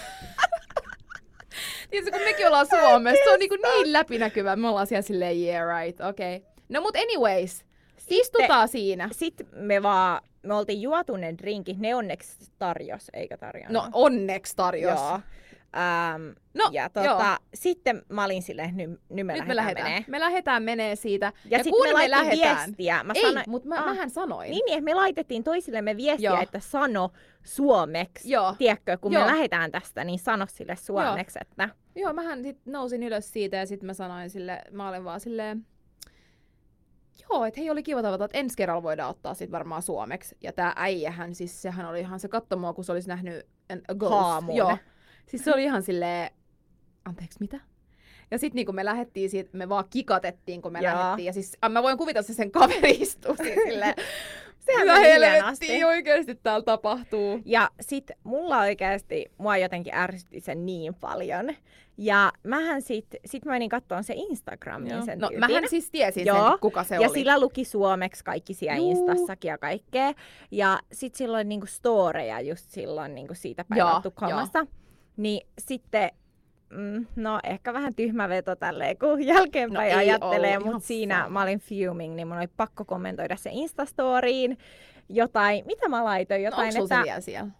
Tiedätkö, kun mekin ollaan Suomessa, se on niin, niin läpinäkyvä. Me ollaan siellä silleen, yeah right, okei. Okay. No mut anyways, istutaan siinä. Sitten me vaan, me oltiin juotu ne drinkit, ne onneksi tarjos, eikä tarjonnut. No onneksi tarjos. Joo. Ähm, No, ja joo. tota, sitten mä olin silleen, nyt, nyt me Nyt me lähdetään lähdetään. menee. Me lähdetään menee siitä. Ja, ja sitten kun me, me laitettiin lähdetään... viestiä. Mä Ei, sanoin, mutta mä, Ah. mähän sanoin. Niin, niin, me laitettiin toisillemme viestiä, Joo. että sano suomeksi. Joo. Tiedätkö, kun Joo. me lähdetään tästä, niin sano sille suomeksi, että Joo, mähän sit nousin ylös siitä ja sitten mä sanoin sille, mä olin vaan silleen, joo, että hei oli kiva tavata, että ensi kerralla voidaan ottaa sit varmaan suomeksi. Ja tää äijähän, siis sehän oli ihan, se katsoi mua, kun se olisi nähnyt an, a ghost. Haamun. Joo. Siis se oli ihan silleen, anteeksi mitä? Ja sitten niin kun me lähdettiin siitä, me vaan kikatettiin, kun me lähdettiin. Ja siis mä voin kuvitella, että se sen kaveri istuu siinä [laughs] silleen, Helvettiä hienosti. oikeesti täällä tapahtuu. Ja sit mulla oikeasti, mua jotenkin ärsytti se niin paljon. Ja mähän sit, sit mä menin kattoon se Instagramin Joo. sen No tyypin. mähän siis tiesin Joo. sen, kuka se ja oli. sillä luki suomeksi kaikki siellä Juu. Instassakin ja kaikkea. Ja sit silloin niinku storeja just silloin niinku siitä Tukholmasta. Niin sitten, mm, no ehkä vähän tyhmä veto tälleen, kun [laughs] jälkeenpäin No ajattelee, mutta siinä mä olin fuming, niin mun oli pakko kommentoida se Instastoriin jotain, mitä mä laitoin, no, jotain, onko sulla se että... vielä siellä?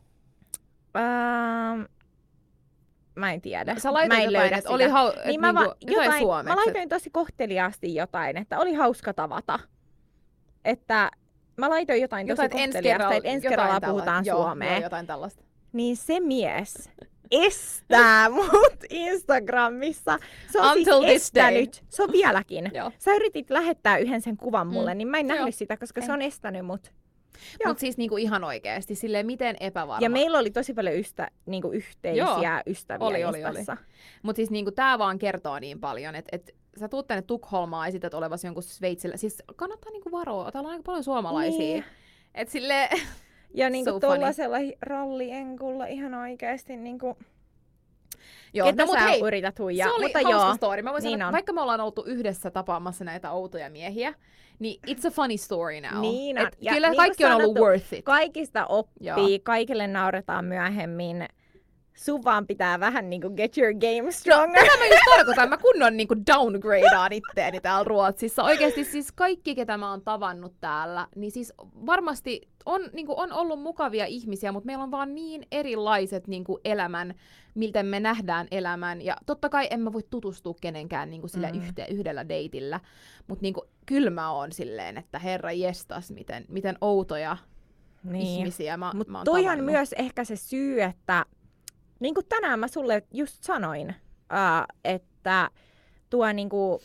Ähm, mä en tiedä. Sä laitoit mä en jotain, että oli hau... et niin mä, niinku, va- jotain, suomeksi. mä laitoin tosi kohteliaasti jotain, että oli hauska tavata. Että mä laitoin jotain, jotain, tosi kohteliaasti, että ensi jotain kerralla tällaista. puhutaan joo, suomea. Joo, jotain tällaista. Niin se mies estää [laughs] mut Instagramissa. Se on Until siis this day. estänyt. Se on vieläkin. Joo. Sä yritit lähettää yhden sen kuvan mulle, Mm. niin mä en nähnyt Joo. sitä, koska En. se on estänyt mut. Joo. Mutta siis niinku ihan oikeesti, silleen miten epävarma. Ja meillä oli tosi paljon ystä, niinku yhteisiä ystäviä Oli, oli, oli. Mutta siis niinku tää vaan kertoo niin paljon, että et, sä tuut tänne Tukholmaan, esität olevasi jonkun Sveitsillä. Siis kannattaa niinku varoa, täällä on aika paljon suomalaisia. Niin. Et sille [laughs] Ja niinku So so tuollaisella rallienkulla ihan oikeesti niinku... Joo, ketä no, mut sä hei, yrität huijaa. se oli mutta joo, story. Mä voin niin sanoa, on. vaikka me ollaan oltu yhdessä tapaamassa näitä outoja miehiä, niin it's a funny story now. Niin on. Et Ja kyllä niin kuin kaikki on ollut sanottu, worth it. kaikista oppii, Joo. kaikille nauretaan myöhemmin. Sun vaan pitää vähän niinku get your game stronger. Tätä mä just tarkoitan, mä kunnon niinku downgradaan itteeni täällä Ruotsissa. Oikeasti siis kaikki, ketä mä oon tavannut täällä, niin siis varmasti on, niinku, on ollut mukavia ihmisiä, mutta meillä on vaan niin erilaiset niinku, elämän, miltä me nähdään elämän. Ja totta kai en mä voi tutustua kenenkään niinku, sillä Mm. yhte, yhdellä deitillä, mutta niinku, kyllä mä oon silleen, että herra jestas, miten, miten outoja niin. ihmisiä mä, mä oon toi on tavannut. myös ehkä se syy, että niin kuin tänään mä sulle just sanoin, uh, että tuo niinku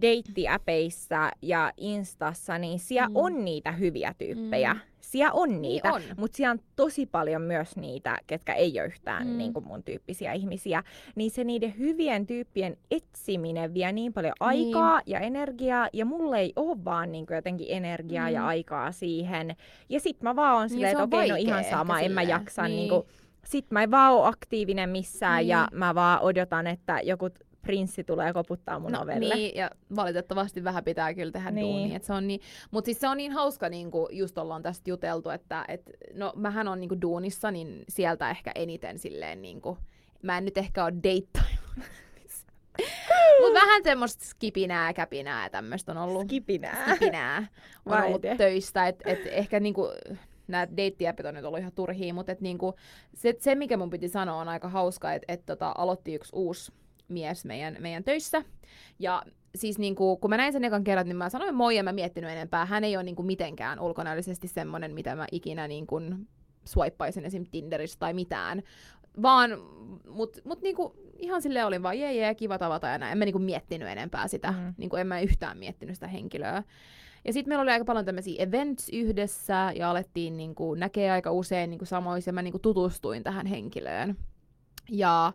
deittiäpeissä ja Instassa, niin siellä Mm. on niitä hyviä tyyppejä. Mm. Siellä on Niin niitä, on. mutta siellä on tosi paljon myös niitä, ketkä ei ole yhtään Mm. niin kuin mun tyyppisiä ihmisiä. Niin se niiden hyvien tyyppien etsiminen vie niin paljon Niin. aikaa ja energiaa, ja mulle ei ole vaan niin kuin jotenkin energiaa Mm. ja aikaa siihen. Ja sit mä vaan Niin, silleen, se että on okei, no vaikea ihan sama, en mä jaksa. Niin. Niin. Niin kuin, sit mä en vaan oo aktiivinen missään Niin. ja mä vaan odotan, että joku prinssi tulee koputtaa mun no, ovelle. Niin, ja valitettavasti vähän pitää kyllä tehdä Niin. duunia. Et se on niin, mutta siis se on niin hauska, niin kuin just ollaan tästä juteltu, että et, no mähän on niin kuin duunissa, niin sieltä ehkä eniten silleen niin kuin, mä en nyt ehkä ole deittailu. [laughs] Mutta vähän semmoista skipinää ja käpinää tämmöistä on ollut. Skipinää. Skipinää on Vai ollut töistä, että et ehkä niinku, nämä deittiäpit on nyt ollut ihan turhia, mutta et niinku, se, se, mikä mun piti sanoa, on aika hauska, että et tota, aloitti yksi uusi mies meidän, meidän töissä. Ja siis niinku, kun mä näin sen ekan kerran, niin mä sanoin moi ja mä miettinyt enempää. Hän ei ole niinku mitenkään ulkonäöllisesti semmonen, mitä mä ikinä niinku swippaisin esim. Tinderissä tai mitään. Vaan, mut, mut niinku, ihan silleen olin vaan jee, jee, kiva tavata ja näin. En mä niinku miettinyt enempää sitä. Mm. Niinku, en mä yhtään miettinyt sitä henkilöä. Ja sitten meillä oli aika paljon tämmöisiä events yhdessä ja alettiin niinku näkee aika usein niinku samoissa ja mä niinku tutustuin tähän henkilöön. Ja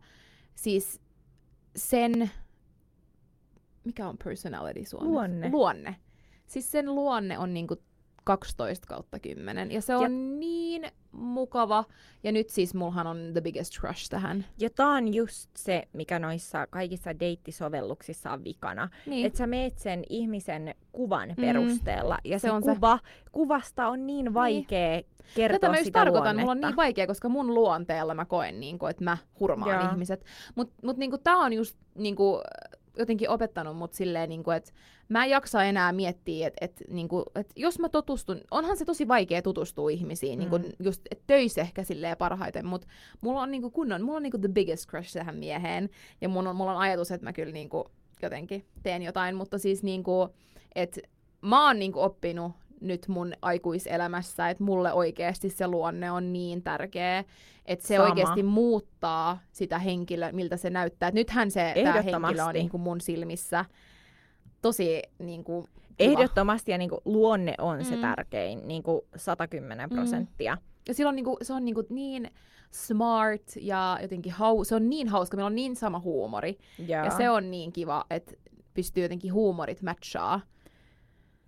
siis sen, mikä on personality suomeksi? Luonne. Luonne. Siis sen luonne on niinku 12 kautta 10. Ja se on Ja- niin mukava. Ja nyt siis mulhan on the biggest crush tähän. Ja tää on just se, mikä noissa kaikissa deittisovelluksissa on vikana. Niin. Että sä meet sen ihmisen kuvan perusteella. Ja Se se, on se. kuva, kuvasta on niin vaikea kertoa Tätä mä just sitä tarkoitan, luonnetta. mulla on niin vaikea, koska mun luonteella mä koen, niin kuin, että mä hurmaan Joo. ihmiset. Mutta mut, niin tää on just niin kuin, jotenkin opettanut mut silleen, niin kuin, että mä en jaksa enää miettiä, että et, niin kuin, et jos mä tutustun, onhan se tosi vaikea tutustua ihmisiin, niin kuin, Mm. just et töissä ehkä silleen parhaiten, mutta mulla on niin kuin kunnon, mulla on niin kuin the biggest crush tähän mieheen, ja mun on, mulla on ajatus, että mä kyllä niin kuin, jotenkin teen jotain, mutta siis niin kuin, että mä oon niin kuin oppinut nyt mun aikuiselämässä, että mulle oikeasti se luonne on niin tärkeä, että se Sama. oikeasti muuttaa sitä henkilöä, miltä se näyttää. Et nythän se tää henkilö on niin kuin mun silmissä tosi niin kuin, kiva. Ehdottomasti ja niinku luonne on se Mm. tärkein, niinku 110 Mm. prosenttia. Ja silloin niinku, se on niinku niin smart ja jotenkin hau, se on niin hauska, meillä on niin sama huumori. Joo. Ja se on niin kiva, että pystyy jotenkin huumorit matchaa.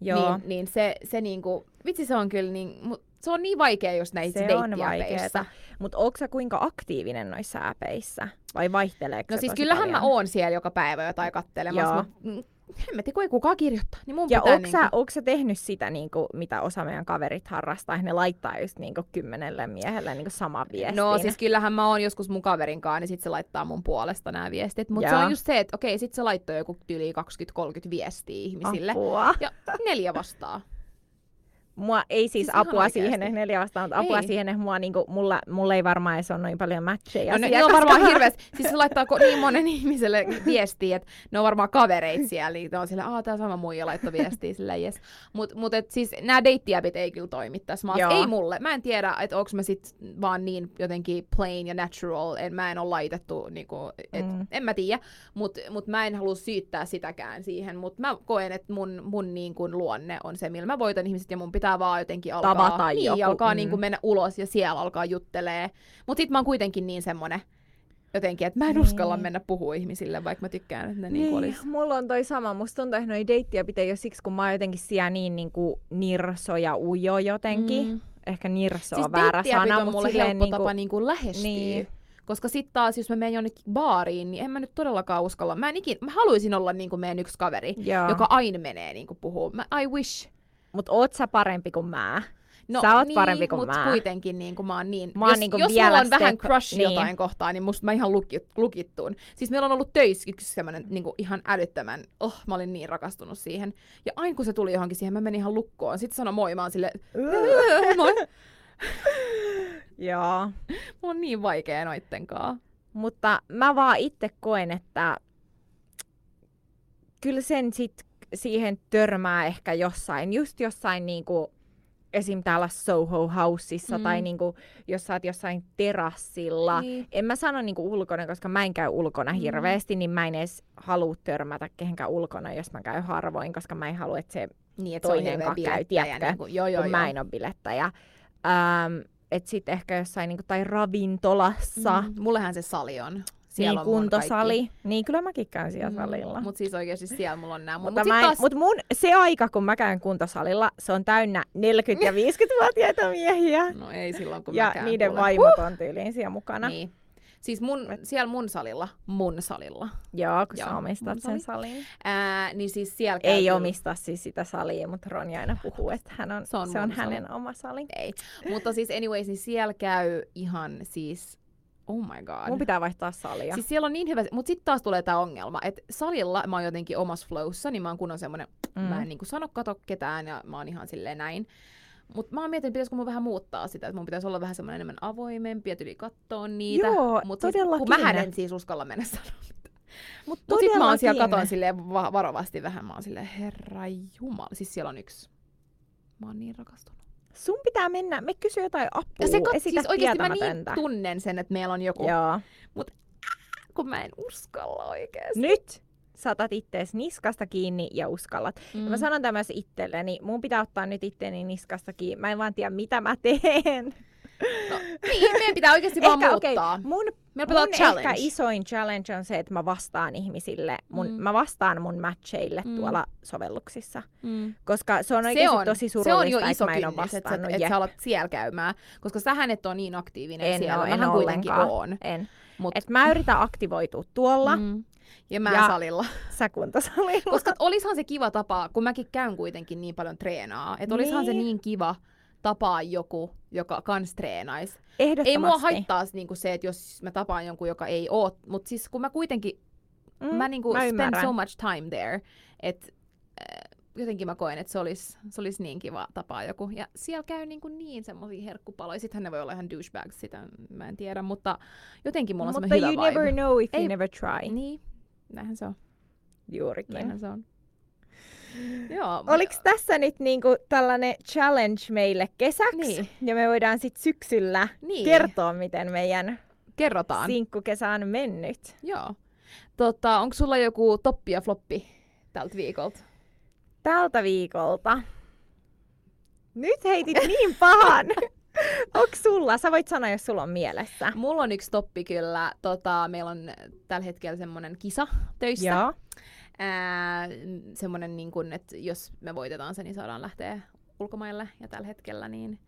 Joo. Niin, niin se, se niinku, vitsi se on kyllä niin, mut se on niin vaikea just näissä Se on vaikeeta. Mutta onko sä kuinka aktiivinen noissa äpeissä? Vai vaihteleeko No siis kyllähän paljon? mä oon siellä joka päivä jotain kattelemassa, Joo. mutta hemmetti kun ei kukaan kirjoittaa, niin mun Ja pitää onko sä, niinku... onko sä tehnyt sitä, niinku, mitä osa meidän kaverit harrastaa, että ne laittaa just niinku, kymmenelle miehelle niinku, saman viestin? No siis kyllähän mä oon joskus mun kaverin kanssa, niin sit se laittaa mun puolesta nämä viestit. Mutta se on just se, että okei, sit se laittoi joku yli 20-30 viestiä ihmisille. Apua. Ja neljä vastaa. Mua ei siis, Siis apua siihen, että neljä vastaan, mutta apua Ei. siihen, että mua, niinku, mulla, mulla ei varmaan edes ole noin paljon matcheja. No ne, siellä, ne on varmaan hirveästi. Siis se laittaa ko- niin monen [laughs] ihmiselle viestiä, että ne on varmaan kavereita siellä. Niin ne on sillä, aah, tää sama muija laittoi viestiä sillä, yes. Mut, mut et siis nämä deittiäpit ei kyllä toimi tässä maassa. Ei mulle. Mä en tiedä, että onko mä sit vaan niin jotenkin plain ja natural. En, mä en ole laitettu, niinku, et, Mm. en mä tiedä. Mut, mut mä en halua syyttää sitäkään siihen. Mut mä koen, että mun, mun niin kuin luonne on se, millä mä voitan ihmiset ja mun pitää vaan jotenkin alkaa, Tavata niin, joku, alkaa mm. niin kuin mennä ulos ja siellä alkaa juttelee. Mut sit mä oon kuitenkin niin semmonen, jotenkin, että mä en uskalla Niin. mennä puhua ihmisille, vaikka mä tykkään, että ne niin. Niin, niinku olis. mulla on toi sama. Musta tuntuu, että noi deittiä pitää jo siksi, kun mä oon jotenkin siellä niin, niin kuin nirso ja ujo jotenkin. Mm. Ehkä nirso Siis on väärä sana, on mutta mulle helppo niin tapa kuin, niinku lähestyä. Niin. Koska sit taas, jos mä menen jonnekin baariin, niin en mä nyt todellakaan uskalla. Mä, en ikin, mä haluaisin olla niinku meidän yksi kaveri, Joo. joka aina menee niinku puhuu. Mä, I wish. Mut oot sä parempi kuin mä? No, Sä oot niin, parempi kuin mut mä. kuitenkin niin kuin mä oon niin. Mä oon jos, niinku jos vielä mulla on vähän step- crush niin. jotain kohtaa, niin musta mä ihan lukit, lukittuun. Siis meillä on ollut töissä yksi semmonen niin kuin ihan älyttömän, oh, mä olin niin rakastunut siihen. Ja aina kun se tuli johonkin siihen, mä menin ihan lukkoon. Sitten sano moi, mä oon sille, [laughs] moi. [laughs] Joo. Mulla on niin vaikea noittenkaan. Mutta mä vaan itse koen, että kyllä sen sit siihen törmää ehkä jossain, just jossain niinku, esim. täällä Soho Houseissa Mm. tai niinku, jos sä oot jossain terassilla. Niin. En mä sano niinku ulkona, koska mä en käy ulkona Mm. hirveästi, niin mä en edes halua törmätä kehenkään ulkona, jos mä käyn harvoin, koska mä en halua, että se Niin, että se on toinen käy, tiedätkö? Niin kuin, joo, joo, kun joo. mä en ole bilettäjä. Ähm, että sitten ehkä jossain niinku, tai ravintolassa, Mm, mullehän se sali on. Siellä niin on kuntosali. kaikki. Niin kyllä mäkin käyn siellä Mm, salilla. Mut siis oikeesti siellä mulla on nämä. mutta, mut mä taas, mut mun, se aika, kun mä käyn kuntosalilla, se on täynnä 40- ja [laughs] 50-vuotiaita miehiä. No ei silloin, kun ja mäkään niiden kuule. vaimot on tyyliin siellä mukana. Niin. Siis mun, siellä mun salilla, mun salilla, Joo, kun Joo, sä omistat mun sen sali. salin. ää, niin siis siellä käy Ei kyllä- omista siis sitä salia, mutta Ronja aina puhuu, että hän on, Se on se on mun sali. hänen oma sali. Ei. Mutta siis anyways, niin siellä käy ihan siis, oh my god. Mun pitää vaihtaa salia. Siis siellä on niin hyvä, mutta sitten taas tulee tämä ongelma, että salilla mä oon jotenkin omassa flowssa, niin mä oon kunnon semmonen, mm. mä en niinku sano kato ketään ja mä oon ihan silleen näin. Mutta mä oon miettinyt, pitäisikö mun vähän muuttaa sitä, että mun pitäisi olla vähän semmoinen enemmän avoimempi ja tyli katsoa niitä. Joo, Mut siis, todellakin. kun mähän en siis uskalla mennä [laughs] sanoa mitään. Mut Mut sit mä oon siellä katon silleen va- varovasti vähän, mä oon silleen, herra jumala. Siis siellä on yksi. Mä oon niin rakastunut. Sun pitää mennä, me kysy jotain apua, Ja se kat- esitä siis oikeesti mä niin tunnen sen, että meillä on joku, Joo. kun mä en uskalla oikeesti. Nyt saatat ittees niskasta kiinni ja uskallat. Mm. Ja mä sanon tämä myös itselleni, mun pitää ottaa nyt itteeni niskasta kiinni. Mä en vaan tiedä, mitä mä teen. No, niin, meidän pitää oikeasti vaan Ehkä, muuttaa. mun, Meillä pitää mun challenge. ehkä isoin challenge on se, että mä vastaan ihmisille, mun, Mm. mä vastaan mun matcheille Mm. tuolla sovelluksissa. Mm. Koska se on Se oikeasti on, tosi se on surullista, jo iso että mä en ole että, vastannut. että sä alat siellä käymään. Koska sähän et ole niin aktiivinen en siellä. Mähän en kuitenkin oon. En. Mut, Et mä yritän aktivoitua tuolla, mm. ja mä Ja- salilla. [laughs] sä kuntosalilla. Koska olishan se kiva tapa, kun mäkin käyn kuitenkin niin paljon treenaa, että olishan se Niin. niin kiva tapaa joku, joka kans treenaisi. Ehdottomasti. Ei mua haittaa niinku se, että jos mä tapaan jonkun, joka ei oo, mutta siis kun mä kuitenkin, Mm, mä niinku mä spend ymmärrän. so much time there, että äh, jotenkin mä koen, että se olisi se olis niin kiva tapaa joku. Ja siellä käy niinku niin semmoisia herkkupaloja. Sittenhän ne voi olla ihan douchebags, sitä mä en tiedä, mutta jotenkin mulla on Mutta semmoinen you hyvä never vibe. know if Ei- you never try. Niin, näinhän se on. Juurikin. Näinhän se on. Joo. Oliko tässä nyt niinku tällainen challenge meille kesäksi? Niin. Ja me voidaan sitten syksyllä niin. kertoa, miten meidän Kerrotaan. sinkkukesä on mennyt. Joo. Tota, onko sulla joku toppi ja floppi tältä viikolta? Tältä viikolta. Nyt heitit niin pahan. [laughs] Onko sulla? Sä voit sanoa, jos sulla on mielessä. Mulla on yksi toppi kyllä. Tota, meillä on tällä hetkellä semmoinen kisa töissä. Joo. Ää, semmoinen, niin kun, että jos me voitetaan se, niin saadaan lähteä ulkomaille. Ja tällä hetkellä niin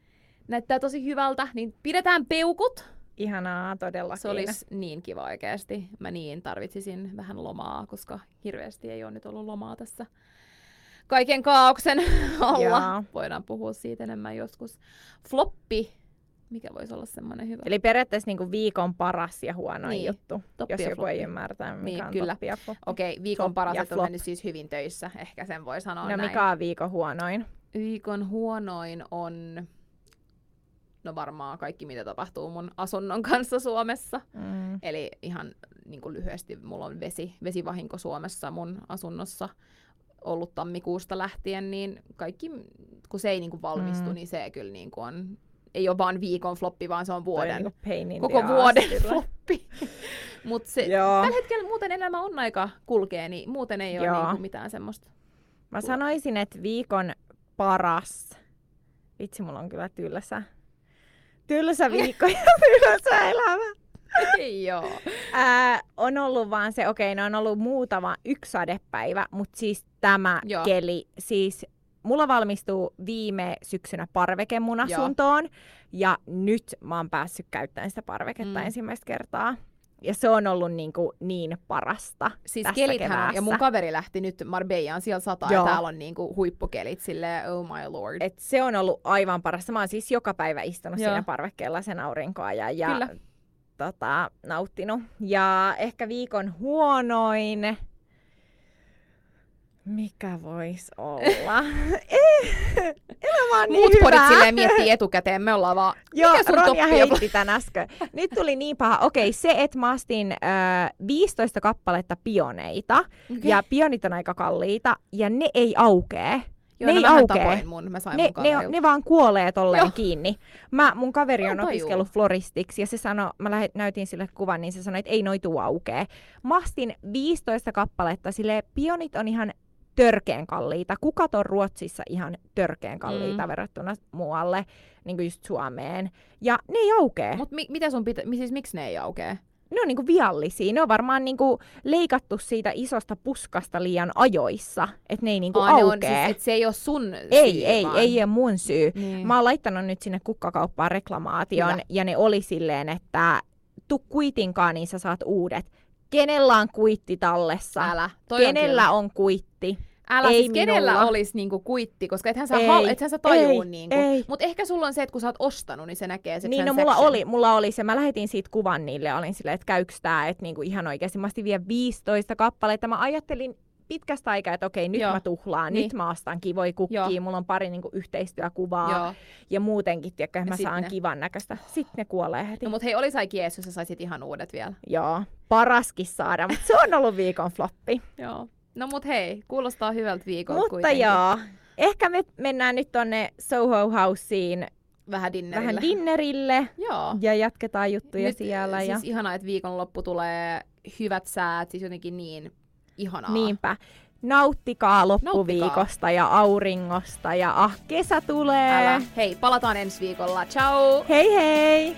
näyttää tosi hyvältä. Niin pidetään peukut. Ihanaa todellakin. Se olisi niin kiva oikeasti. Mä niin tarvitsisin vähän lomaa, koska hirveästi ei ole nyt ollut lomaa tässä kaiken kaauksen [laughs] alla. Joo. Voidaan puhua siitä enemmän joskus. Floppi. Mikä voisi olla semmoinen hyvä? Eli periaatteessa niinku viikon paras ja huonoin Niin. juttu, Toppi jos joku floppi. ei ymmärtää, mikä Niin, on kyllä. toppi ja floppi. Okei, viikon Top paras, on mennyt siis hyvin töissä. Ehkä sen voi sanoa No näin. mikä on viikon huonoin? Viikon huonoin on... No varmaan kaikki, mitä tapahtuu mun asunnon kanssa Suomessa. Mm. Eli ihan niin kuin lyhyesti, mulla on vesi, vesivahinko Suomessa mun asunnossa ollut tammikuusta lähtien, niin kaikki, kun se ei niin kuin valmistu, Mm. niin se kyllä niin kuin on, ei ole vaan viikon floppi, vaan se on vuoden, niinku pain in koko vuoden ass, kyllä. floppi. [laughs] Mutta tällä hetkellä muuten elämä on aika kulkee, niin muuten ei ole Joo. niin kuin mitään semmoista. Mä sanoisin, että viikon paras. Vitsi, mulla on kyllä tylsä. Tylsä [laughs] viikko ja tylsä elämä. joo. Ää, on ollut vaan se, okei, no on ollut muutama yksi sadepäivä, mutta siis tämä Joo. keli, siis mulla valmistuu viime syksynä parveke mun Joo. asuntoon, ja nyt mä oon päässyt käyttämään sitä parveketta Mm. ensimmäistä kertaa. Ja se on ollut niin, kuin niin parasta Siis tässä kelithän on, ja mun kaveri lähti nyt Marbeiaan, siellä sataa, Joo. ja täällä on niinku huippukelit, silleen, oh my lord. Et se on ollut aivan parasta. Mä oon siis joka päivä istunut Joo. siinä parvekkeella sen aurinkoa ja, ja Kyllä. tota, nauttinut. Ja ehkä viikon huonoin... Mikä vois olla? [laughs] Eh, Elämä on niin Muut hyvää. podit silleen miettii etukäteen, me ollaan vaan, Joo, mikä sun Ronja on? heitti tän äsken. Nyt tuli niin paha. Okei, se, että mä astin äh, 15 kappaletta pioneita. Okay. Ja pionit on aika kalliita. Ja ne ei aukee. Joo, ne no ei aukee. mun, mä sain Ne, mun ne, ne vaan kuolee tolleen Joo. kiinni. Mä, mun kaveri on en opiskellut floristiksi ja se sanoi, mä lähet, näytin sille kuvan, niin se sanoi, että ei noi tuu aukee. Mä astin 15 kappaletta, sille pionit on ihan törkeen kalliita. Kukat on Ruotsissa ihan törkeen kalliita Mm. verrattuna muualle, niin kuin just Suomeen. Ja ne ei aukee. Mut mi- mitä sun pitä, siis miksi ne ei aukee? ne on niinku viallisia. Ne on varmaan niinku leikattu siitä isosta puskasta liian ajoissa, että ne ei niinku Aa, ne on aukee. siis, et se ei ole sun ei, syy, ei, vaan... ei ole mun syy. Niin. Mä oon laittanut nyt sinne kukkakauppaan reklamaation, Hyvä. ja ne oli silleen, että tu kuitinkaan, niin sä saat uudet. Kenellä on kuitti tallessa? Älä. Toi on Kenellä kyllä. on kuitti? Älä ei siis kenellä minulla. olisi niinku kuitti, koska ethän sä, Ei, hal- ethän sä tajuu ei, niinku. ei. Mut ehkä sulla on se, että kun sä oot ostanut, niin se näkee se Niin, no mulla oli, mulla oli se. Mä lähetin siitä kuvan niille ja olin silleen, että käyks tää, että niinku ihan oikeasti. Mä vielä 15 kappaletta. Mä ajattelin pitkästä aikaa, että okei, nyt Joo. mä tuhlaan, Niin. nyt mä ostan kivoja kukkia, Joo. mulla on pari niinku yhteistyökuvaa Joo. ja muutenkin, tiedätkö, mä saan ne. kivan näköistä. Sitten ne kuolee heti. No mut hei, olis aika jees, jos sä saisit ihan uudet vielä. Joo, paraskin saada, mutta se on ollut viikon floppi. Joo. No mut hei, kuulostaa hyvältä viikolta mutta kuitenkin. joo, ehkä me mennään nyt tonne Soho Houseen Vähän dinnerille. vähän dinnerille Joo. ja jatketaan juttuja Nyt, siellä. Ja... Siis ihanaa, että viikonloppu tulee hyvät säät, siis jotenkin niin ihanaa. Niinpä. nauttikaa loppuviikosta nauttikaa. ja auringosta ja ah, kesä tulee. Älä. Hei, palataan ensi viikolla. Ciao! Hei hei!